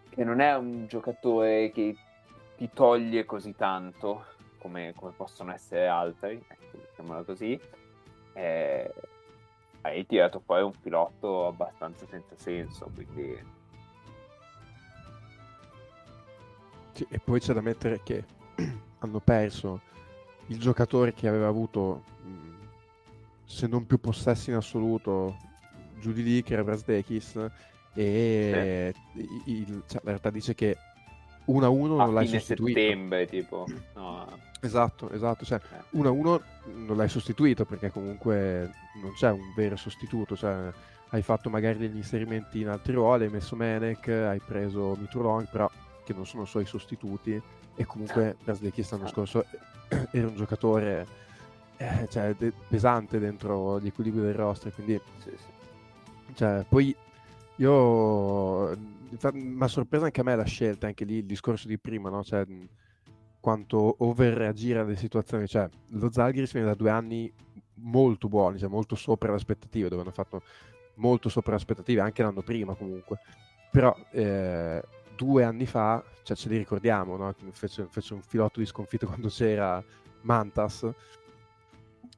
che non è un giocatore che ti toglie così tanto come, come possono essere altri, ecco, diciamola così, eh, hai tirato fuori un pilotto abbastanza senza senso, quindi... Sì, e poi c'è da mettere che hanno perso il giocatore che aveva avuto, se non più possessi in assoluto, giù di lì, che era Brasdekis, e sì. il, cioè, la realtà dice che 1 a 1 non l'hai sostituito. settembre, tipo. No. Esatto, esatto, cioè 1 a 1 non l'hai sostituito perché comunque non c'è un vero sostituto, cioè hai fatto magari degli inserimenti in altri ruoli, hai messo Menek, hai preso Mitrolong, però che non sono suoi sostituti e comunque Braslecchi l'anno scorso era un giocatore eh, cioè, de- pesante dentro gli equilibri del roster, quindi sì, sì. Cioè, poi io mi ha sorpreso anche a me la scelta, anche lì il discorso di prima, no? Cioè, quanto overreagire alle situazioni. Cioè, lo Zalgiris viene da due anni molto buoni, cioè molto sopra le aspettative, dove hanno fatto molto sopra le aspettative, anche l'anno prima comunque. Però eh, due anni fa, cioè ce li ricordiamo, no? fece, fece un filotto di sconfitte quando c'era Mantas,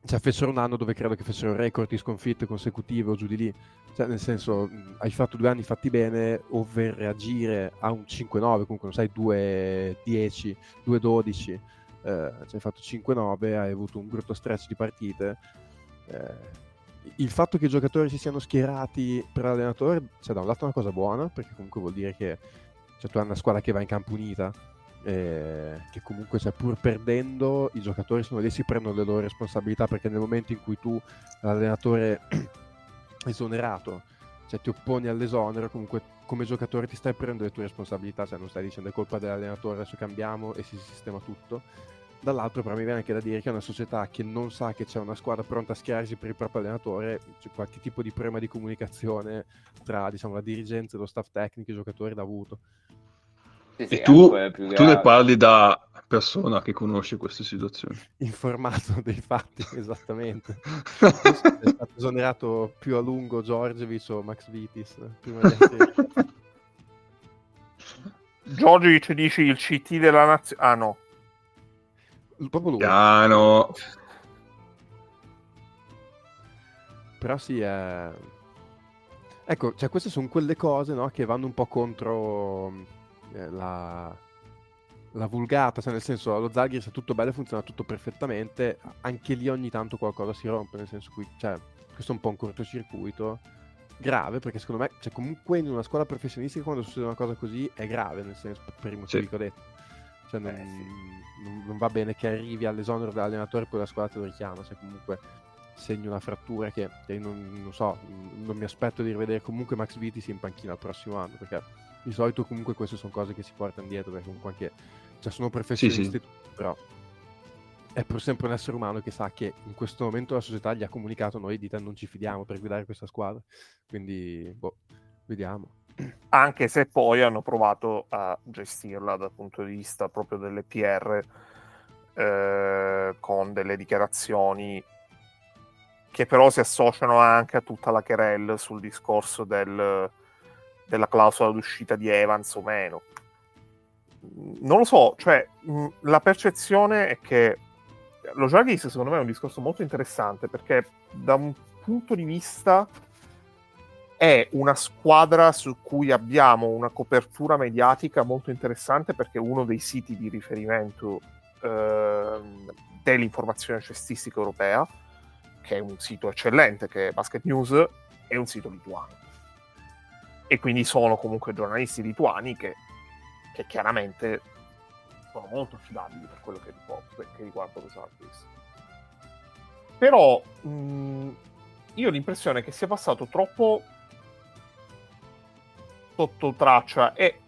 cioè fecero un anno dove credo che fecero record di sconfitte consecutive o giù di lì. Cioè, nel senso, hai fatto due anni fatti bene, overreagire a un 5-9, comunque non sai 2-10, 2-12, eh, cioè hai fatto 5-9, hai avuto un brutto stretch di partite. Eh, il fatto che i giocatori si siano schierati per l'allenatore, cioè da un lato è una cosa buona, perché comunque vuol dire che cioè, tu hai una squadra che va in campo unita, eh, che comunque cioè, pur perdendo i giocatori sono lì si prendono le loro responsabilità perché nel momento in cui tu l'allenatore esonerato cioè ti opponi all'esonero comunque come giocatore ti stai prendendo le tue responsabilità cioè non stai dicendo è colpa dell'allenatore adesso cambiamo e si sistema tutto. Dall'altro però mi viene anche da dire che è una società che non sa che c'è una squadra pronta a schierarsi per il proprio allenatore c'è qualche tipo di problema di comunicazione tra diciamo, la dirigenza lo staff tecnico i giocatori l'ha avuto sì, sì, e tu, tu ne parli da persona che conosce queste situazioni. Informato dei fatti, esattamente. è stato esonerato più a lungo Giorgevic o Max Vitis. Prima Giorgevic dici il CT della nazione... Ah no. proprio lui. Piano. Però sì, è... Ecco, cioè queste sono quelle cose no, che vanno un po' contro la, la vulgata, cioè nel senso lo Zalgiris è tutto bello, funziona tutto perfettamente, anche lì ogni tanto qualcosa si rompe, nel senso qui, cioè, questo è un po' un cortocircuito grave, perché secondo me, cioè comunque in una scuola professionistica quando succede una cosa così è grave, nel senso, per i motivi Sì. che ho detto. Cioè non, Eh, sì. non- non va bene che arrivi all'esonero dell'allenatore e poi la squadra te lo richiama, cioè comunque segni una frattura che, che non, non so, non mi aspetto di rivedere comunque Max Vitis in panchina il prossimo anno, perché di solito comunque queste sono cose che si portano dietro, perché comunque anche, cioè sono professionisti, sì. tutti, però è pur sempre un essere umano che sa che in questo momento la società gli ha comunicato noi di te non ci fidiamo per guidare questa squadra, quindi boh, vediamo. anche se poi hanno provato a gestirla dal punto di vista proprio delle PR eh, con delle dichiarazioni che però si associano anche a tutta la querel sul discorso del- della clausola d'uscita di Evans o meno. Non lo so, cioè mh, la percezione è che lo Jaguars secondo me è un discorso molto interessante perché da un punto di vista è una squadra su cui abbiamo una copertura mediatica molto interessante perché uno dei siti di riferimento ehm, dell'informazione cestistica europea, che è un sito eccellente, che è Basket News, è un sito lituano. E quindi sono comunque giornalisti lituani che, che chiaramente sono molto affidabili per quello che, che riguarda lo Žalgiris. Però mh, io ho l'impressione che sia passato troppo sotto traccia e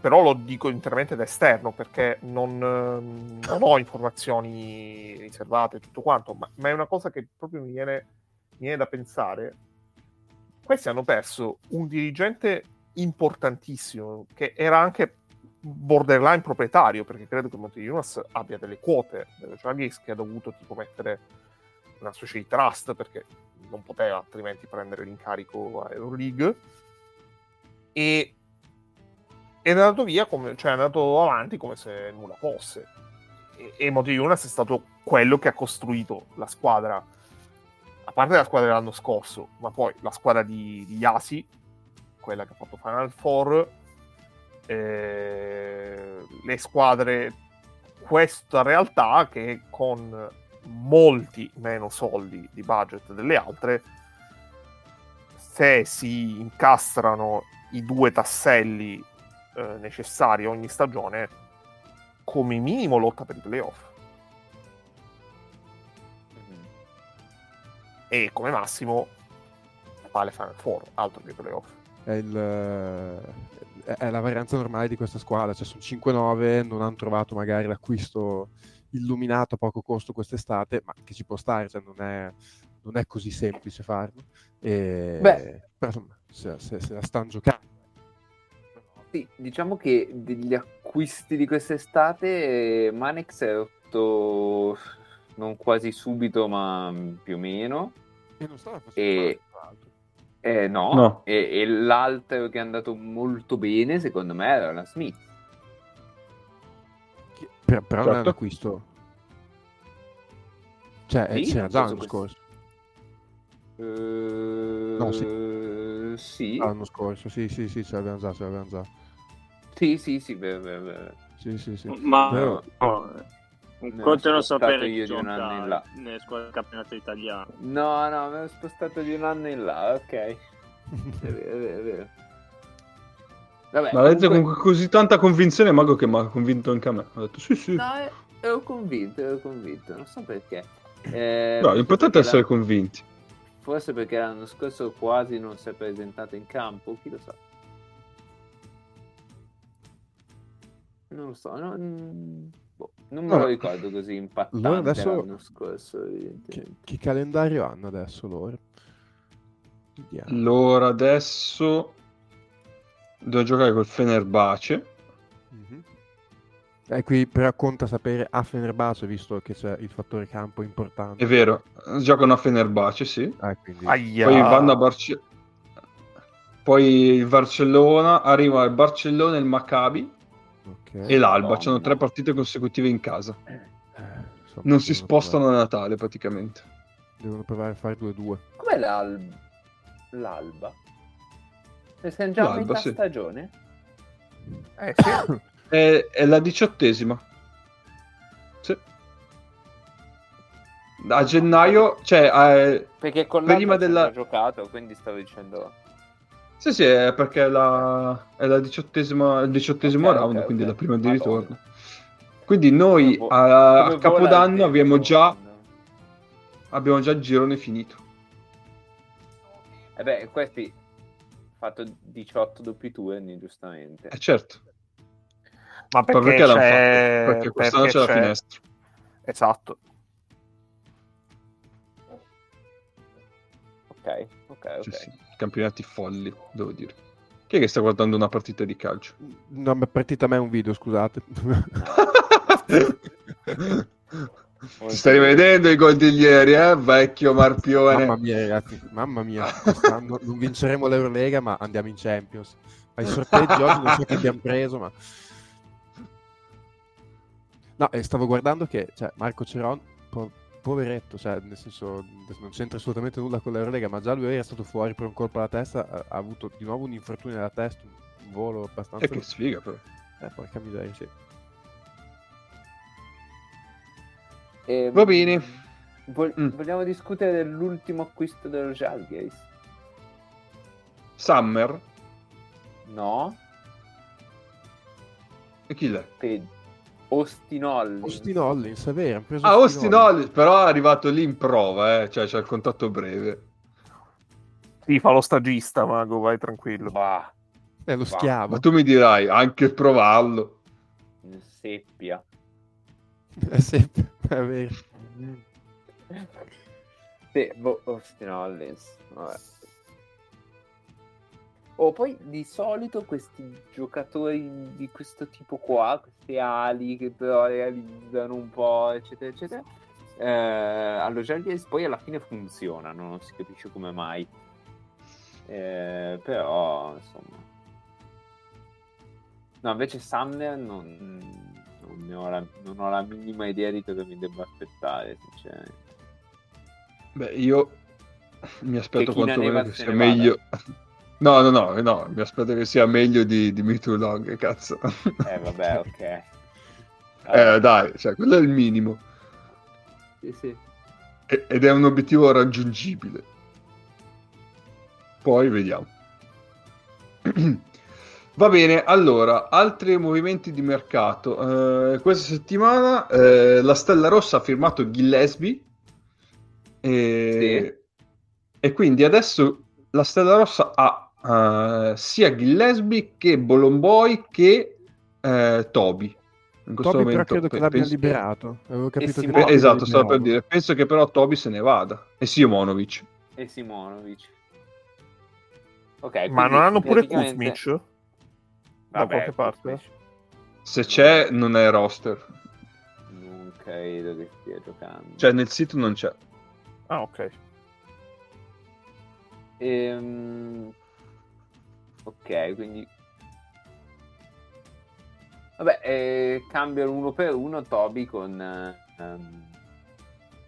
però lo dico interamente da esterno perché non, non ho informazioni riservate e tutto quanto, ma, ma è una cosa che proprio mi viene, mi viene da pensare. Questi hanno perso un dirigente importantissimo che era anche borderline proprietario perché credo che Monte Jonas abbia delle quote delle Žalgiris che ha dovuto tipo mettere una specie di trust perché non poteva altrimenti prendere l'incarico a Euroleague. E è andato via come, cioè è andato avanti come se nulla fosse. E, e Monte Jonas è stato quello che ha costruito la squadra parte la squadra dell'anno scorso ma poi la squadra di, di Yasi quella che ha fatto Final Four eh, le squadre questa realtà che con molti meno soldi di budget delle altre se si incastrano i due tasselli eh, necessari ogni stagione come minimo lotta per i playoff e come massimo vale Final Four altro che i playoff È, il, è- è la varianza normale di questa squadra, cioè sono 5-9, non hanno trovato magari l'acquisto illuminato a poco costo quest'estate, ma che ci può stare, cioè non è, non è così semplice farlo. E, Beh. però insomma, se, se- se la stanno giocando. Sì, diciamo che degli acquisti di quest'estate eh, Manex è rotto non quasi subito, ma più o meno. E non stava facendo E- male. Eh, no, No. E, e l'altro che è andato molto bene, secondo me, era la Smith. Che- per- però non è un Certo. acquisto. Cioè, eh, Sì, c'era già l'anno scorso. no, sì. sì. L'anno scorso, sì, sì, sì, ce l'abbiamo già, ce l'abbiamo già. Sì, sì, sì, beh, beh, beh. Sì, sì, sì. Ma Però- no, un conto non spostato sapere io di un anno in là. nelle squadre del campionato italiano. No, no, mi ero spostato di un anno in là, ok. È vero, è vero, è vero. Vabbè, Ma l'ha detto comunque- con così tanta convinzione, Mago, che mi ha convinto anche a me. Ho detto sì, sì. No, eh, ero convinto, ero convinto, non so perché. Eh, No, l'importante è essere la- convinti. Forse perché l'anno scorso quasi non si è presentato in campo, chi lo sa. Non lo so, non, boh, non me lo Allora, ricordo così impattante allora adesso- l'anno scorso, che, che calendario hanno adesso loro? Vediamo. Allora adesso devo giocare col Fenerbace. Mhm. E qui però conta sapere a Fenerbahce, visto che c'è il fattore campo importante. È vero, giocano a Fenerbace, sì. Eh, quindi-. Poi vanno a Barcellona. Poi il Barcellona, arriva il Barcellona, il Maccabi ok. e l'Alba. Madonna. C'hanno tre partite consecutive in casa. Eh, so, Non si spostano provare- a Natale praticamente. Devono provare a fare 2-2. Com'è l'al- l'alba? Se siamo già a L'alba, metà sì. stagione? Eh, sì. È, è la diciottesima. Sì. A gennaio, cioè, eh, Perché con Prima l'alba ho della- già giocato, quindi stavo dicendo... sì, sì, è perché è la, è la diciottesima, il diciottesimo Ok, round, ok, quindi ok. la prima di Madonna. ritorno. Quindi noi Come a, come a Capodanno abbiamo già, abbiamo già il girone finito. Eh beh, questi fatto 18 doppi turni, giustamente. Eh certo, Ma perché, perché l'hanno c'è... fatto? Perché quest'anno perché c'è la c'è- finestra. Esatto. Ok, ok, ok. Sì, sì, Campionati folli, devo dire. Chi è che sta guardando una partita di calcio? È partita a me un video, scusate. Ti stai rivedendo i gol di ieri, eh? Vecchio Marpione. mamma mia, ragazzi, mamma mia. Quest'anno non vinceremo l'Eurolega, ma andiamo in Champions. Ai sorteggi oggi non so che abbiamo preso, ma... No, e stavo guardando che cioè, Marco Ceron, poveretto, cioè, nel senso, non c'entra assolutamente nulla con l'Eurolega, ma già lui era stato fuori per un colpo alla testa, ha, ha avuto di nuovo un infortunio alla testa, un volo abbastanza... E che sfiga, però. Eh, porca miseria, sì. Ehm, Va bene. vol- Mm. Vogliamo discutere dell'ultimo acquisto dello Jalgate? Summer? No? E chi l'è? Per Austin Hollins. Austin Hollins, è vero, Ah, Austin però è arrivato lì in prova, eh. Cioè, c'è il contatto breve. Sì, fa lo stagista, Mago, vai tranquillo. Bah, È lo Va. schiavo. Ma tu mi dirai, anche provarlo. in seppia. È sempre... È vero. Sì, boh, Austin Hollins. Vabbè. Oh, poi di solito questi giocatori di questo tipo qua, queste ali che però realizzano un po', eccetera, eccetera, eh, allo Jalgate poi alla fine funzionano, non si capisce come mai. Eh, però, insomma... No, invece Sumner non, non, ho la, non ho la minima idea di cosa mi debba aspettare, sinceramente. Beh, io mi aspetto quantomeno che sia ne vada. No, no, no, no, mi aspetto che sia meglio di, di Me Too Long, cazzo. Eh, vabbè, ok. eh, dai, cioè, quello è il minimo. Sì, sì. E- Ed è un obiettivo raggiungibile. Poi vediamo. Va bene, allora, altri movimenti di mercato. Eh, questa settimana eh, la Stella Rossa ha firmato Gillespie e, e quindi adesso la Stella Rossa ha eh, sia Gillespie che Bolomboy che eh, Toby. In questo Toby però momento credo che penso- liberato. Avevo capito che esatto, stavo per dire. Penso che però Toby se ne vada. E Simonovic. E Simonovic. Ok, Ma non hanno pure praticamente- Kuzmic? Da Vabbè, qualche parte? Se c'è, non è roster. Non credo che stia giocando. Cioè, nel sito non c'è. Ah, ok. Ehm, Ok, quindi... Vabbè, eh, cambiano uno per uno Toby con, eh, ehm,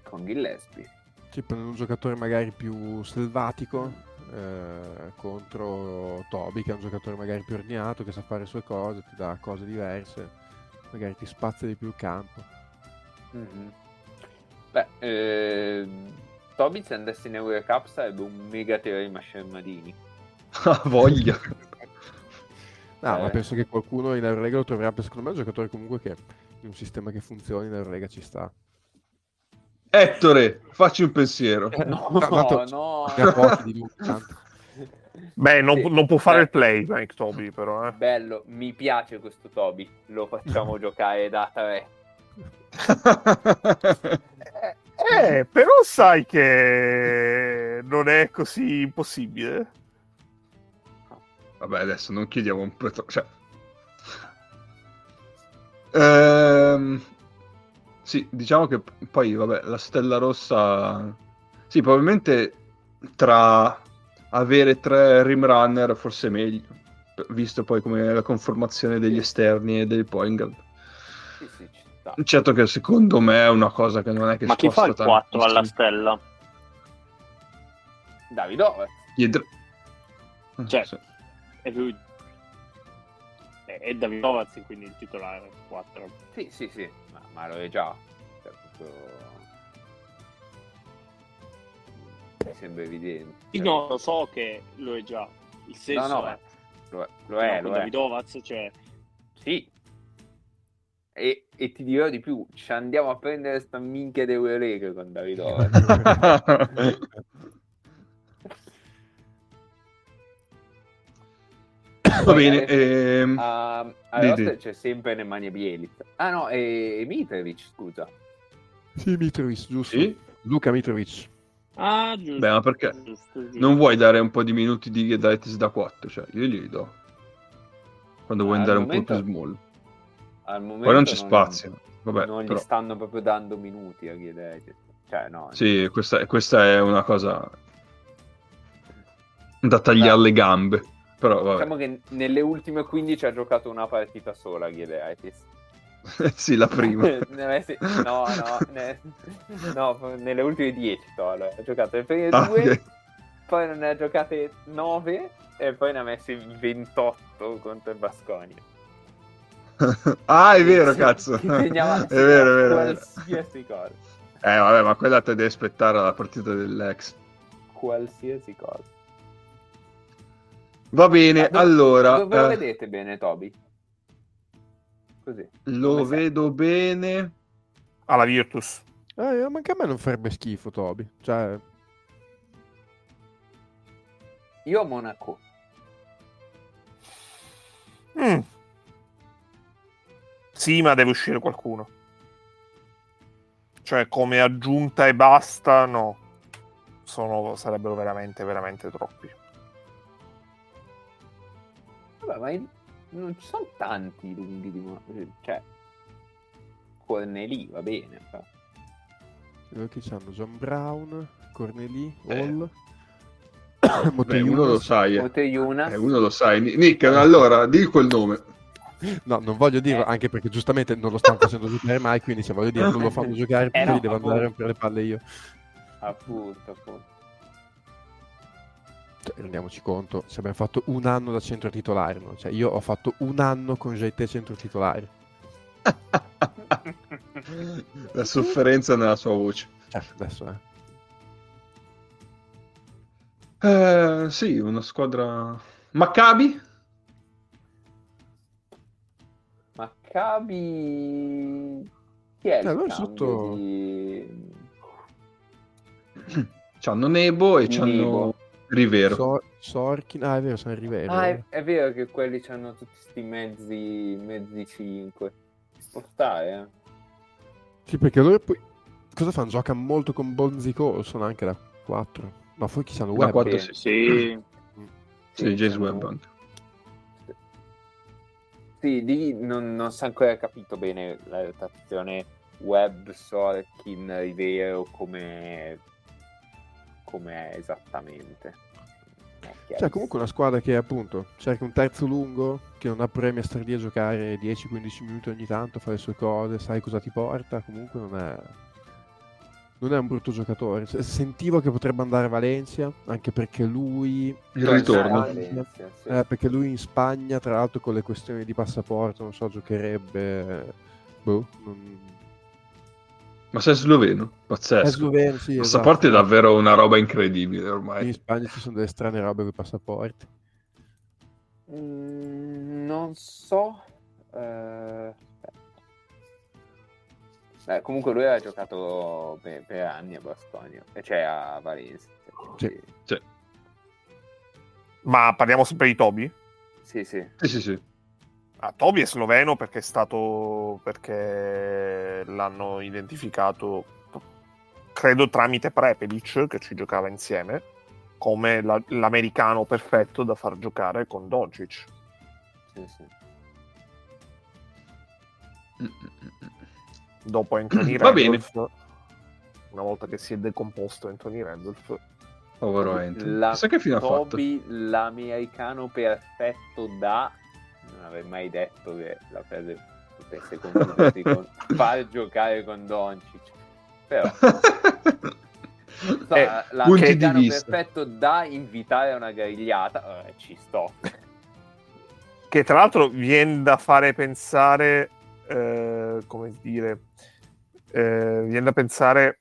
con Gillespie. Sì, per un giocatore magari più selvatico eh, contro Toby, che è un giocatore magari più ordinato, che sa fare le sue cose, ti dà cose diverse, magari ti spazia di più il campo. Mhm. Beh, ehm, Toby se andasse in Eurocup sarebbe un mega teorema Scermadini. Ha voglia. No, Eh. ma penso che qualcuno in Eurolega lo troverà, per- secondo me è un giocatore comunque che in un sistema che funzioni in Eurolega ci sta. Ettore, facci un pensiero. No, No, tanto- no. Ha pochi. Beh, non, Sì. non può fare Beh. il play, Mike Toby, però, eh. Bello, mi piace questo Toby. Lo facciamo giocare da 3. Eh, però sai che non è così impossibile. Vabbè, adesso non chiediamo un petro... Cioè... Ehm, Sì, diciamo che poi, vabbè, la Stella Rossa... Sì, probabilmente tra avere tre rim runner forse è meglio, visto poi come la conformazione degli esterni e dei point guard. Sì, sì, ci sta. Certo che secondo me è una cosa che non è che Ma chi fa il sposta 4 alla stella? Davidova. Dietro- Cioè, Sì. E lui... È, è Davidovaz, quindi il titolare 4. Sì, sì, sì, ma, ma lo è già. Cioè, proprio- Mi sembra evidente. Io no, lo so che lo è già. Il senso No, no, è... lo è, lo no, è. con lo è. Davidovaz, cioè... Sì. E, e ti dirò di più, ci andiamo a prendere sta minchia di Eurolega con Davidova. Va bene, ehm, A, a roster c'è sempre Nemanja Bjelic. Ah no, e, e Mitrovic, scusa. Sì, Mitrovic, giusto. sì? Luca Mitrovic. Ah, giusto. Beh, ma perché giusto, giusto. non vuoi dare un po' di minuti di Giedraitis da 4? Cioè, io glieli do. Quando vuoi andare al un po' più momento- small. Al momento Poi non c'è spazio. Vabbè, non gli però. stanno proprio dando minuti a Giedraitis. Cioè, no. Sì, questa, questa è una cosa da tagliare Beh. le gambe. Però vabbè. Diciamo che nelle ultime 15 ha giocato una partita sola Giedraitis. sì, la prima. Avessi- no, no, ne- no, nelle ultime 10 solo. Ha giocato le prime Ah, due, ok. poi ne ha giocate 9 e poi ne ha messi 28 contro il Basconia. ah, è vero, cazzo. È vero. è vero. Qualsiasi cosa. Eh, vabbè, ma quella te devi aspettare la partita dell'ex. Qualsiasi cosa. Va bene, Ma dove- allora. Dove lo eh, vedete bene, Toby? Così. lo come sei? vedo bene. Alla Virtus. Eh, ma anche a me non farebbe schifo, Toby. Cioè, Io a Monaco. Mm. Sì, ma deve uscire qualcuno. Cioè, come aggiunta e basta, no. Sono, sarebbero veramente, veramente troppi. Vabbè, ma in- non ci sono tanti lunghi di Monaco. Cioè, Cornelì va bene. però. vedo che c'hanno John Brown, Corneli, Eh. Hall. Beh, Monteiunas. uno lo sai. eh. Eh, uno lo sai. Nick, allora, di quel nome. No, non voglio dirlo, Eh. anche perché giustamente non lo stanno facendo giocare mai, quindi se voglio dire non lo fanno giocare, Eh poi no, devo appunto. andare a rompere le palle io. Appunto, appunto. Cioè, rendiamoci conto, se abbiamo fatto un anno da centro titolare, no? Cioè, io ho fatto un anno con JT centro titolare. La sofferenza nella sua voce. Cioè, adesso eh. Eh, sì, una squadra. Maccabi? Maccabi. Chi è Eh, sotto- di... C'hanno Nebo e Nebo. c'hanno Rivero. So- Sorkin, ah è vero, sono Rivero. Ah, è, è vero che quelli hanno tutti sti mezzi, mezzi 5. Può stare, eh? Sì, perché loro poi cosa fanno? Giocano molto con Bonzi Colson anche da 4. Ma poi chi sanno Da web? quattro, sì. Sì. Sì, Jace hanno- Webb anche. Sì, lì non, non si è ancora capito bene la rotazione web, Sorkin, Rivero come come è esattamente. Cioè, comunque una squadra che appunto cerca un terzo lungo, che non ha problemi a stare lì a giocare 10-15 minuti ogni tanto, fare le sue cose, sai cosa ti porta, comunque non è... Non è un brutto giocatore. Sentivo che potrebbe andare a Valencia, anche perché lui... Il ritorno. Valencia, sì. eh, perché lui in Spagna, tra l'altro con le questioni di passaporto, non so, giocherebbe... Boh, non... Ma sei sloveno? È Pazzesco. sloveno, sì, Il esatto. passaporto è davvero una roba incredibile In ormai. Spagna ci sono delle strane robe con i passaporti. Mm, non so. eh, eh, comunque lui ha giocato per, per anni a Bastonia, cioè a Valencia. quindi- Ma parliamo sempre di Toby? Sì, sì. Sì, sì, sì. Ah, Toby è sloveno perché è stato. perché l'hanno identificato, credo tramite Prepelic, che ci giocava insieme, come la- l'americano perfetto da far giocare con Doncic. sì, sì. Dopo Anthony Va bene. Randolph, una volta che si è decomposto Anthony Randolph, Povero Anthony. La Chissà che fine ha fatto. Toby, l'americano perfetto da... Non avrei mai detto che la frase Tutte secondo con far giocare con Doncic. Però so, Eh, la punti di vista. perfetto da invitare a una grigliata, eh, ci sto. Che tra l'altro viene da fare pensare, eh, come dire, eh, viene da pensare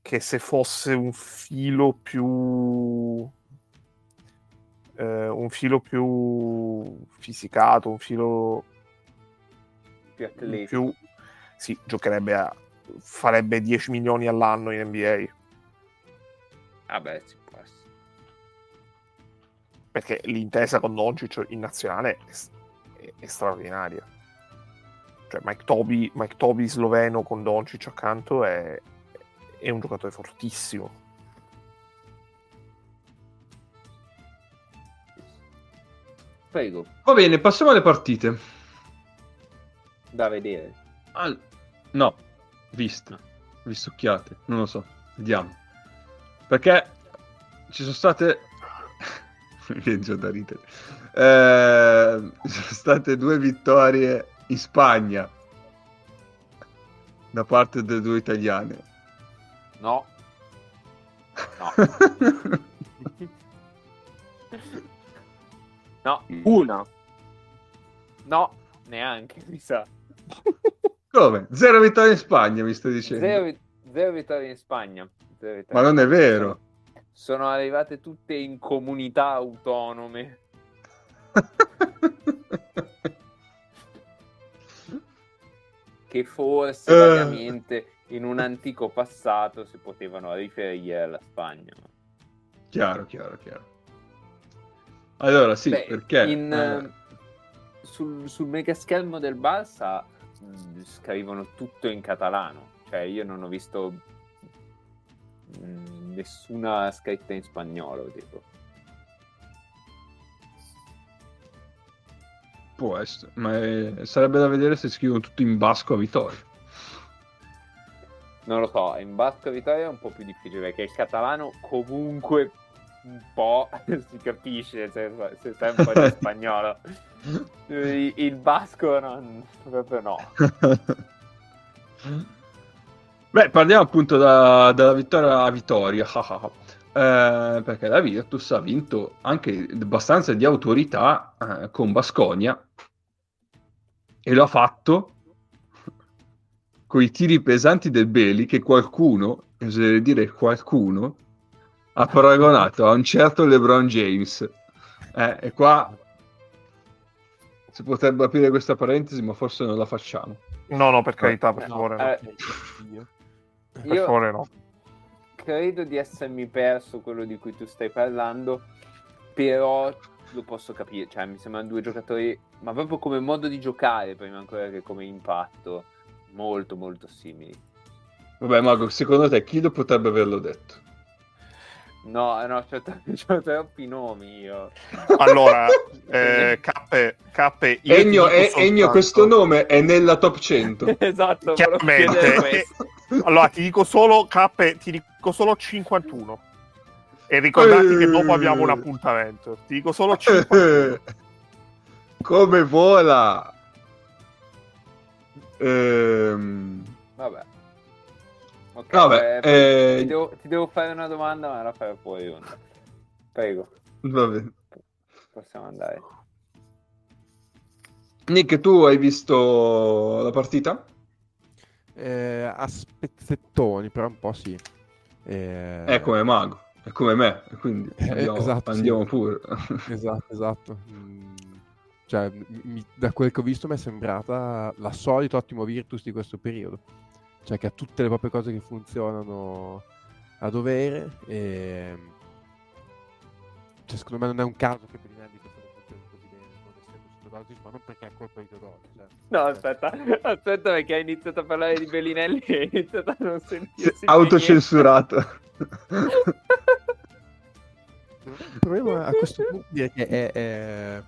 che se fosse un filo più eh, un filo più fisicato, un filo Più atletico. più sì, giocherebbe a farebbe 10 milioni all'anno in NBA Vabbè, si può essere. perché l'intesa con Doncic in nazionale è, è- è straordinaria. Cioè Mike Toby, Mike Toby sloveno con Doncic accanto è, è un giocatore fortissimo. Prego, Va bene, passiamo alle partite. da vedere. Al- No, viste, vistocchiate, non lo so, vediamo. Perché ci sono state... Mi viene già da ridere. Eh, ci sono state due vittorie in Spagna da parte delle due italiane. No. No. No, Una. no, neanche, mi sa. Come? Zero vittorie in Spagna, mi stai dicendo? Zero, zero vittorie in Spagna. Zero vittorie Ma non è vero. Sono arrivate tutte in comunità autonome. Che forse vagamente in un antico passato si potevano riferire alla Spagna. chiaro, chiaro, chiaro. Allora, sì, Beh, perché... in, eh, eh, sul, sul megaschermo del Barça mh, scrivono tutto in catalano. Cioè, io non ho visto mh, nessuna scritta in spagnolo. Tipo. Può essere, ma è- sarebbe da vedere se scrivono tutto in basco a Vittoria. Non lo so, in basco Vittoria è un po' più difficile perché il catalano comunque un po' si capisce se, se sai un po' di spagnolo. Il, il basco non, proprio no. Beh, parliamo appunto da- dalla vittoria a vittoria, Eh, perché la Virtus ha vinto anche abbastanza di autorità eh, con Basconia e lo ha fatto con i tiri pesanti del Beli che qualcuno, oserei dire qualcuno, ha paragonato a un certo LeBron James. Eh, e qua si potrebbe aprire questa parentesi, ma forse non la facciamo. No, no, per carità, per No, favore, no. eh, per favore no. credo di essermi perso quello di cui tu stai parlando, però lo posso capire, cioè mi sembrano due giocatori, ma proprio come modo di giocare prima ancora che come impatto, molto molto simili. Vabbè, Mago, secondo te chi lo potrebbe averlo detto? No, no, c'ho, tro- c'ho troppi nomi io. Allora, eh, Cappe, Cappe, io ti Egno, dico è- soltanto- Egno, questo nome è nella top 100. esatto, Chiaramente. questo. Allora, ti dico solo Cappe, ti dico solo 51. E ricordati che dopo abbiamo un appuntamento. Ti dico solo 51. Come vola! Ehm, Vabbè. Vabbè, eh, eh, ti, devo, ti devo fare una domanda, ma la farò poi onda. Prego, va bene. possiamo andare. Nick, tu hai visto la partita? Eh, a spezzettoni, però un po' sì. Eh, È come Mago, è come me, quindi Eh, andiamo, esatto, sì. andiamo pure. Esatto, esatto. Mm, cioè, mi- da quel che ho visto mi è sembrata la solita ottimo Virtus di questo periodo. Cioè che ha tutte le proprie cose che funzionano a dovere e... Cioè, secondo me non è un caso che Bellinelli questa volta funzioni così bene, non essendo sotto Doncic, ma non perché è colpa di Teodosic. Cioè. No, aspetta, aspetta perché hai iniziato a parlare di Bellinelli e hai iniziato a non sentirsi più Autocensurato. Il problema a questo punto è che è, è,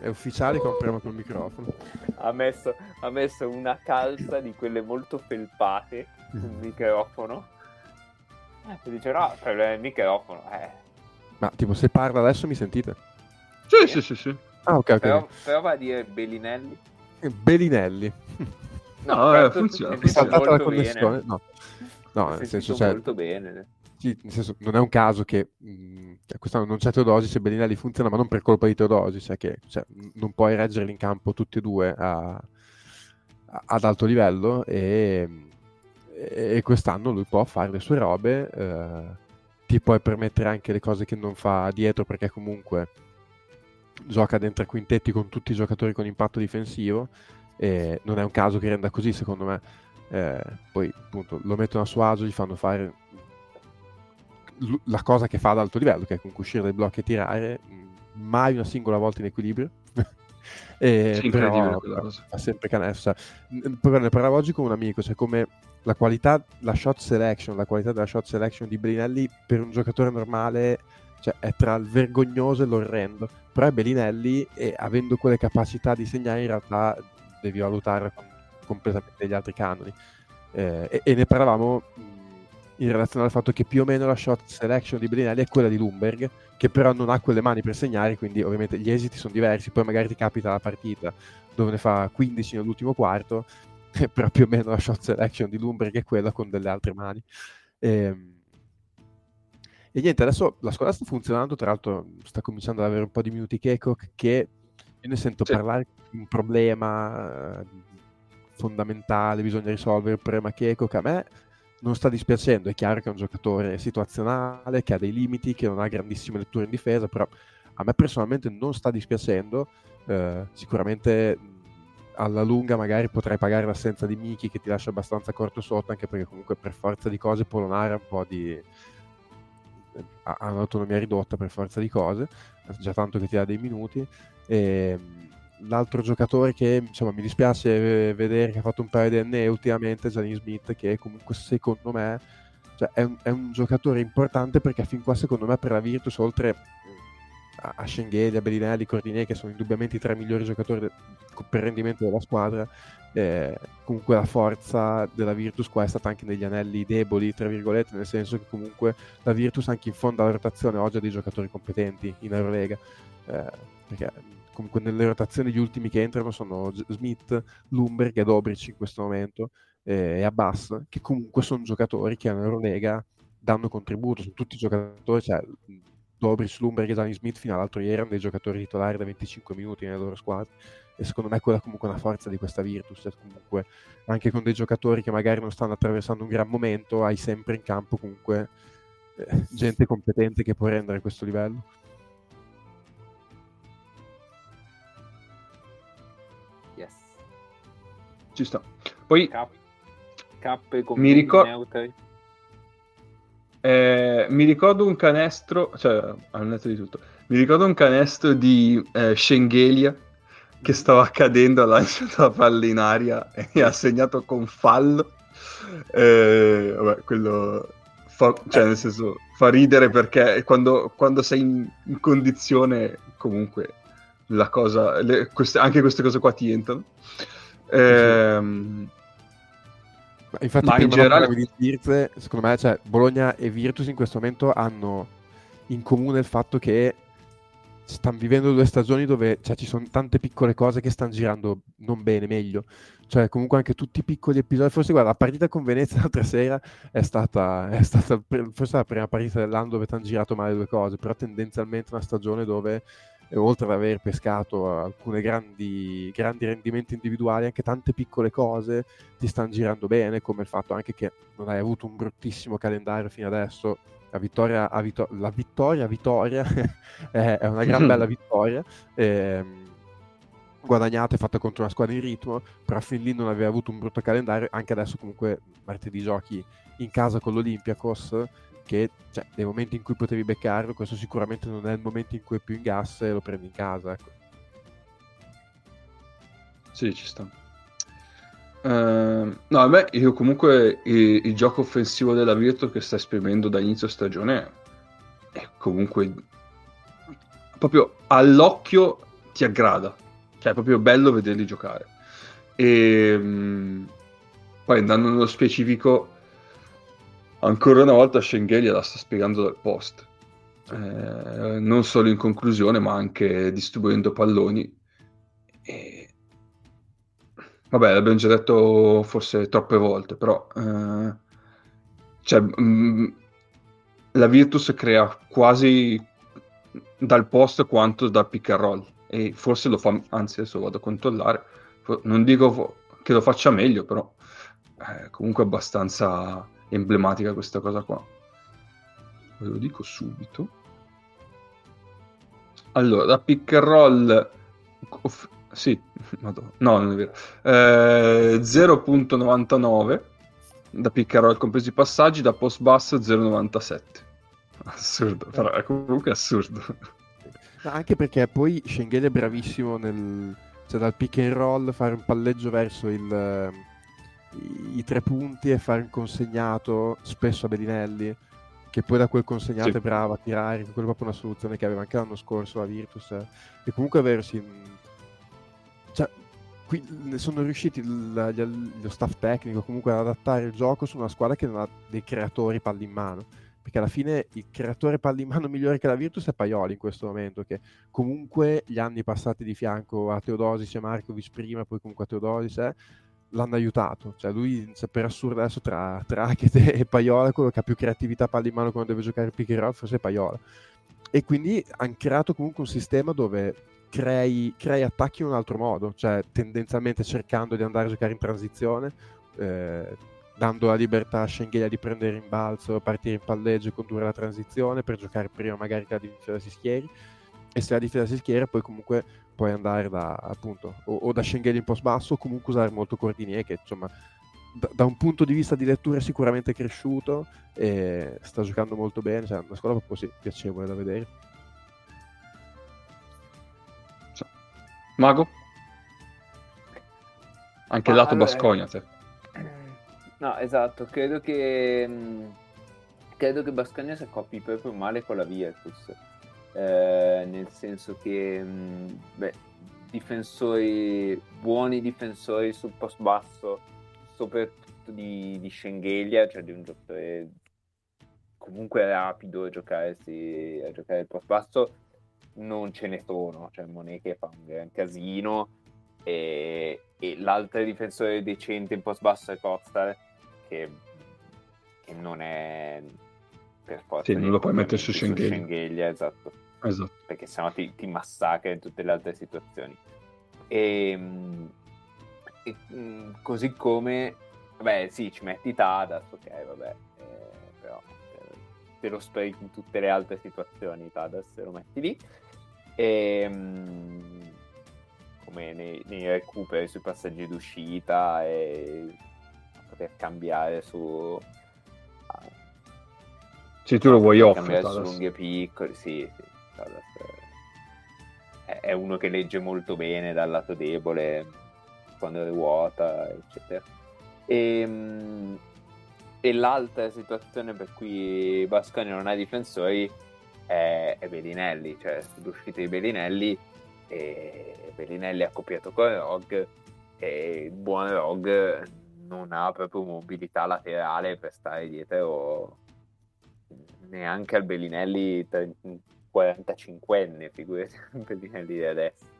è ufficiale che ho un problema col microfono. Ha messo, ha messo una calza di quelle molto felpate sul microfono. E dice no, per il microfono, eh. Ma tipo se parla adesso mi sentite? sì, sì, sì, sì. Ah ok ok. Però, però va a dire Bellinelli. Belinelli. No, eh, funziona. È saltata la connessione? bene. No, no nel senso, cioè, molto bene. Sì, nel senso, non è un caso che mh, quest'anno non c'è Teodosic e Belinelli funziona, ma non per colpa di Teodosic, cioè che cioè, non puoi reggerli in campo tutti e due a- a- ad alto livello e, e quest'anno lui può fare le sue robe, eh, ti puoi permettere anche le cose che non fa dietro perché comunque gioca dentro ai quintetti con tutti i giocatori con impatto difensivo e non è un caso che renda così secondo me. Eh, poi appunto lo mettono a suo agio gli fanno fare l- la cosa che fa ad alto livello che è comunque uscire dai blocchi e tirare mh, mai una singola volta in equilibrio. E Sì, però fa, sempre N- poi ne parlavo oggi con un amico cioè come la qualità la shot selection la qualità della shot selection di Bellinelli per un giocatore normale cioè è tra il vergognoso e l'orrendo. Però è Bellinelli e avendo quelle capacità di segnare in realtà devi valutarla con completamente gli altri canoni. Eh, e, e ne parlavamo mh, in relazione al fatto che più o meno la shot selection di Bellinelli è quella di Lumberg che però non ha quelle mani per segnare quindi ovviamente gli esiti sono diversi poi magari ti capita la partita dove ne fa 15 nell'ultimo quarto però più o meno la shot selection di Lumberg è quella con delle altre mani Ehm, e niente, adesso la squadra sta funzionando, tra l'altro sta cominciando ad avere un po' di minuti Kekok che io ne sento Sì. parlare di un problema eh, fondamentale, bisogna risolvere il problema Kekok. A me non sta dispiacendo, è chiaro che è un giocatore situazionale, che ha dei limiti, che non ha grandissime letture in difesa, però a me personalmente non sta dispiacendo. Eh, sicuramente alla lunga magari potrai pagare l'assenza di Miki che ti lascia abbastanza corto sotto, anche perché comunque per forza di cose Polonara un po' di ha ha un'autonomia ridotta per forza di cose, già tanto che ti dà dei minuti. E, mh, l'altro giocatore che insomma, mi dispiace eh, vedere che ha fatto un paio di NE ultimamente Gianni Smith, che comunque secondo me cioè, è, un, è un giocatore importante perché fin qua secondo me per la Virtus, oltre a, a Schengheli, a Bellinelli, Cordinier, che sono indubbiamente i tre migliori giocatori de- per rendimento della squadra, eh, comunque la forza della Virtus qua è stata anche negli anelli deboli, tra virgolette, nel senso che comunque la Virtus anche in fondo alla rotazione oggi ha dei giocatori competenti in Eurolega, eh, perché comunque nelle rotazioni gli ultimi che entrano sono Smith, Lumberg e Dobric in questo momento eh, e Abbas, che comunque sono giocatori che in Eurolega danno contributo, sono tutti giocatori, cioè Dobric, Lumberg e Danny Smith fino all'altro ieri erano dei giocatori titolari da 25 minuti nelle loro squadre e secondo me quella è comunque una forza di questa Virtus, cioè comunque anche con dei giocatori che magari non stanno attraversando un gran momento, hai sempre in campo comunque eh, gente competente che può rendere questo livello. Ci sta. Poi Cap- cappe con Mi ricor- neutri. eh, mi ricordo un canestro, cioè al netto di tutto, mi ricordo un canestro di eh, Schengelia che stava cadendo, ha lanciato la palla in aria e ha segnato con fallo. Eh, vabbè, quello fa, cioè, nel senso, fa ridere perché quando, quando sei in, in condizione, comunque, la cosa, le- queste- anche queste cose qua ti entrano. Ehm, Ma infatti, Ma in generale- di Virtus, secondo me, cioè, Bologna e Virtus in questo momento hanno in comune il fatto che stanno vivendo due stagioni dove cioè, ci sono tante piccole cose che stanno girando non bene, meglio. Cioè, comunque anche tutti i piccoli episodi. Forse, guarda, la partita con Venezia l'altra sera è stata, è stata forse la prima partita dell'anno dove hanno girato male due cose, però tendenzialmente una stagione dove, oltre ad aver pescato alcune grandi, grandi rendimenti individuali, anche tante piccole cose ti stanno girando bene, come il fatto anche che non hai avuto un bruttissimo calendario fino adesso. La vittoria a Vito- la vittoria, vittoria è, una gran bella vittoria. ehm, guadagnata e fatta contro una squadra in ritmo, però fin lì non aveva avuto un brutto calendario. Anche adesso, comunque, martedì giochi in casa con l'Olympiakos. Che cioè, nei momenti in cui potevi beccarlo, questo sicuramente non è il momento in cui è più in gas e lo prendi in casa. Ecco. Sì, ci sta. Ehm, no, me, io comunque il, il gioco offensivo della Virtus che sta esprimendo da inizio stagione è comunque proprio all'occhio ti aggrada, cioè è proprio bello vederli giocare. E mm, poi andando nello specifico, ancora una volta Schengelia la sta spiegando dal post, Eh, non solo in conclusione, ma anche distribuendo palloni. E vabbè, l'abbiamo già detto forse troppe volte, però eh, cioè, mh, mm, la Virtus crea quasi dal post quanto dal pick and roll. E forse lo fa, anzi adesso vado a controllare, non dico che lo faccia meglio, però eh, comunque abbastanza emblematica questa cosa qua. Ve lo dico subito. Allora, da pick and roll... Off- sì, no, non è vero. Eh, 0.99 da pick and roll compresi i passaggi, da post basso 0.97. Assurdo, però è comunque assurdo. No, anche perché poi Schengen è bravissimo nel, cioè dal pick and roll fare un palleggio verso il, i, i, tre punti e fare un consegnato spesso a Bellinelli che poi da quel consegnato sì. è bravo a tirare, che è proprio una soluzione che aveva anche l'anno scorso la Virtus eh. e comunque aversi cioè, qui sono riusciti l- lo staff tecnico comunque ad adattare il gioco su una squadra che non ha dei creatori palli in mano perché alla fine il creatore palli in mano migliore che la Virtus è Paioli in questo momento, che comunque gli anni passati di fianco a Teodosis e Markovic prima, poi comunque a Teodosis, eh, l'hanno aiutato. Cioè lui, per assurdo adesso, tra, tra Hackett e Paiola, quello che ha più creatività palli in mano quando deve giocare pick and roll, forse è Paiola. E quindi hanno creato comunque un sistema dove crei, crei, attacchi in un altro modo, cioè tendenzialmente cercando di andare a giocare in transizione, eh, dando la libertà a Schengelia di prendere in balzo, partire in palleggio e condurre la transizione per giocare prima magari che la difesa si schieri e se la difesa si schiera poi comunque puoi andare da appunto o, o da Schengelia in post basso o comunque usare molto Cordinier che insomma da, da, un punto di vista di lettura è sicuramente cresciuto e sta giocando molto bene, cioè una squadra proprio sì, piacevole da vedere. Mago? Anche il lato allora, Bascogna, te. No, esatto, credo che mm, credo che Bascagna si accoppi proprio male con la Virtus. Eh, nel senso che mh, mm, beh, difensori buoni difensori sul post basso, soprattutto di, di Schengelia, cioè di un giocatore comunque rapido a giocare, sì, a giocare il post basso, non ce ne sono. Cioè Monet che fa un gran casino e, e l'altro difensore decente in post basso è Costa che, che non è per forza. Sì, non lo puoi mettere su. Schengelia esatto. esatto. Perché sennò ti, ti massacra in tutte le altre situazioni. E, ehm, e mm, così come, beh, sì, ci metti Tadas, ok, vabbè, eh, però eh, te lo sprechi in tutte le altre situazioni, Tadas, se lo metti lì. E, mm, come nei, nei recuperi sui passaggi d'uscita e poter cambiare su... Se tu lo vuoi off. Cambiare su lunghi e piccoli, sì, sì. È uno che legge molto bene dal lato debole, quando ruota, eccetera. E, ehm, e l'altra situazione per cui Basconi non ha difensori è, è Bellinelli, cioè l'uscita di Bellinelli e Bellinelli ha copiato con Rog e il buon Rog non ha proprio mobilità laterale per stare dietro neanche al Bellinelli 45enne, figurati Bellinelli di adesso.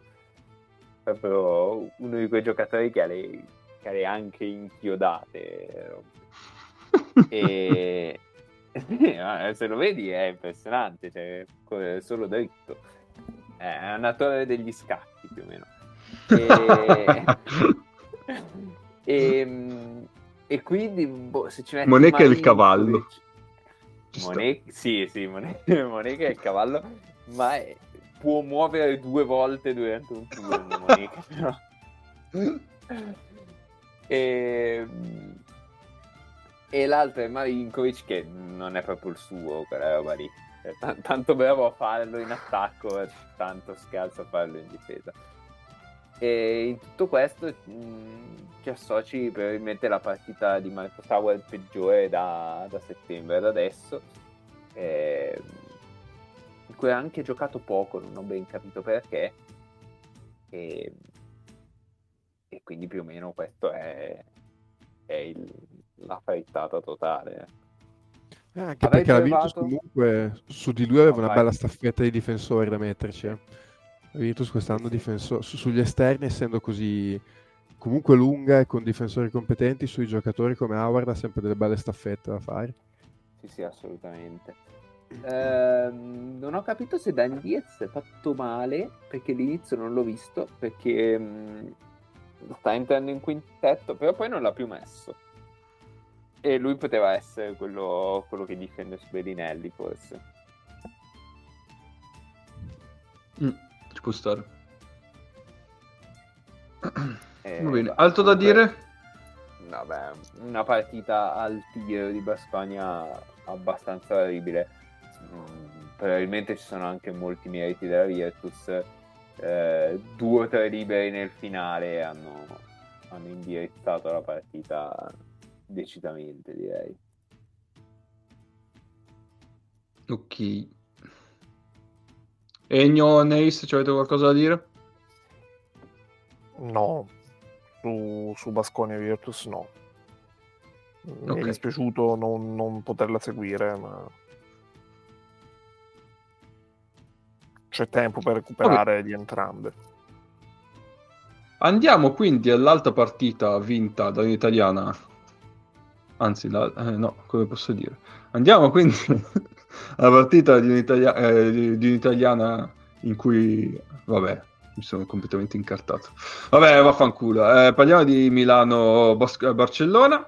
Proprio uno di quei giocatori che ha le, le anche inchiodate. e se lo vedi è impressionante, cioè, solo dritto. È una torre degli scacchi più o meno. E... E, ehm, e quindi boh, se ci metti Monet è il cavallo. Monet, sì, sì, Monet, Monet è il cavallo, ma è, può muovere due volte durante un turno. Monet, però. e, e l'altro è Marinkovic che non è proprio il suo quella roba lì. Cioè, t- tanto bravo a farlo in attacco, tanto scalzo a farlo in difesa. E in tutto questo mh, mm, ci associ probabilmente la partita di Marco Sauer peggiore da, da settembre ad adesso, eh, in cui ha anche giocato poco, non ho ben capito perché. E, e quindi più o meno questo è, è il, la frittata totale. Eh, anche Avrei perché provato... la Virtus comunque su di lui aveva no, una vai. bella staffetta di difensori da metterci. Eh. La Virtus quest'anno difenso, su, sugli esterni essendo così comunque lunga e con difensori competenti sui giocatori come Howard ha sempre delle belle staffette da fare. Sì, sì, assolutamente. Ehm, non ho capito se Dani Diaz è fatto male perché all'inizio non l'ho visto perché mh, sta entrando in quintetto, però poi non l'ha più messo. E lui poteva essere quello, quello che difende su Bellinelli, forse. Mm, ci può stare. Eh, Va bene, altro da dire? Vabbè, una partita al tiro di Basconia abbastanza orribile. Mm, probabilmente ci sono anche molti meriti della Virtus. Eh, due o tre liberi nel finale hanno, hanno indirizzato la partita decisamente, direi. Ok. Egno, Neis, ci avete qualcosa da dire? No, su, su Basconia Virtus no. Mi Ok. è dispiaciuto non, non poterla seguire, ma c'è tempo per recuperare di entrambe. Andiamo quindi all'alta partita vinta da un'italiana. Anzi, la- eh, no, come posso dire? Andiamo quindi alla partita di, un'italia- eh, di- di un'italiana in cui, vabbè, mi sono completamente incartato. Vabbè, vaffanculo. Eh, parliamo di Milano-Barcellona.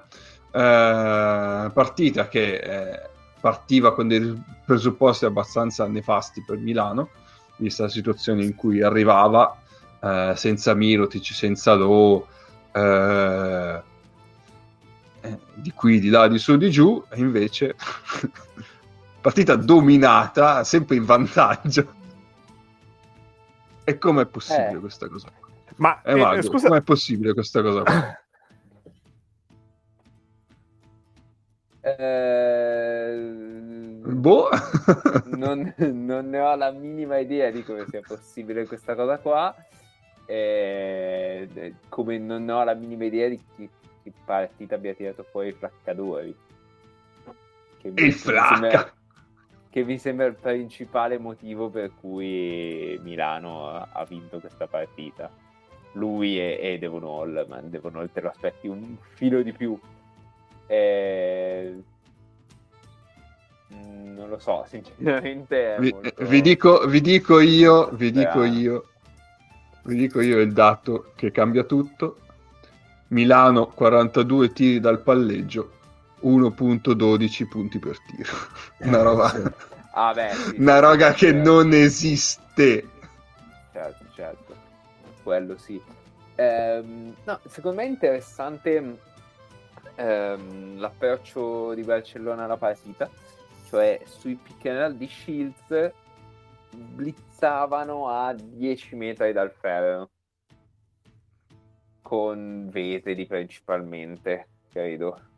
partita che eh, partiva con dei presupposti abbastanza nefasti per Milano, vista la situazione in cui arrivava eh, senza Mirotic, senza Lo, eh, eh, di qui, di là, di su, di giù, e invece partita dominata, sempre in vantaggio. E com'è possibile Eh. questa cosa? Ma Eh, eh, Mago, scusa, com'è possibile questa cosa? qua? Eh, boh. non, non ne ho la minima idea di come sia possibile questa cosa qua. Eh, come non ho la minima idea di chi, che partita abbia tirato fuori il Flaccadori. Che mi- Il flacca! Che mi sembra il principale motivo per cui Milano ha- ha vinto questa partita. Lui e, e Devon Hall, ma Devon Hall te lo aspetti un filo di più. Eh, Non lo so, sinceramente. Vi, molto- vi dico, vi dico io, vi dico io, vi dico io il dato che cambia tutto. Milano 42 tiri dal palleggio, 1.12 punti per tiro. Una roba, Ah, beh, sì, una roba sì, che certo, non esiste. Certo, certo. Quello sì. Ehm, no, secondo me è interessante ehm, l'approccio di Barcellona alla partita, cioè sui pick and roll di Shields blizzavano a 10 metri dal ferro con Veseli principalmente, credo.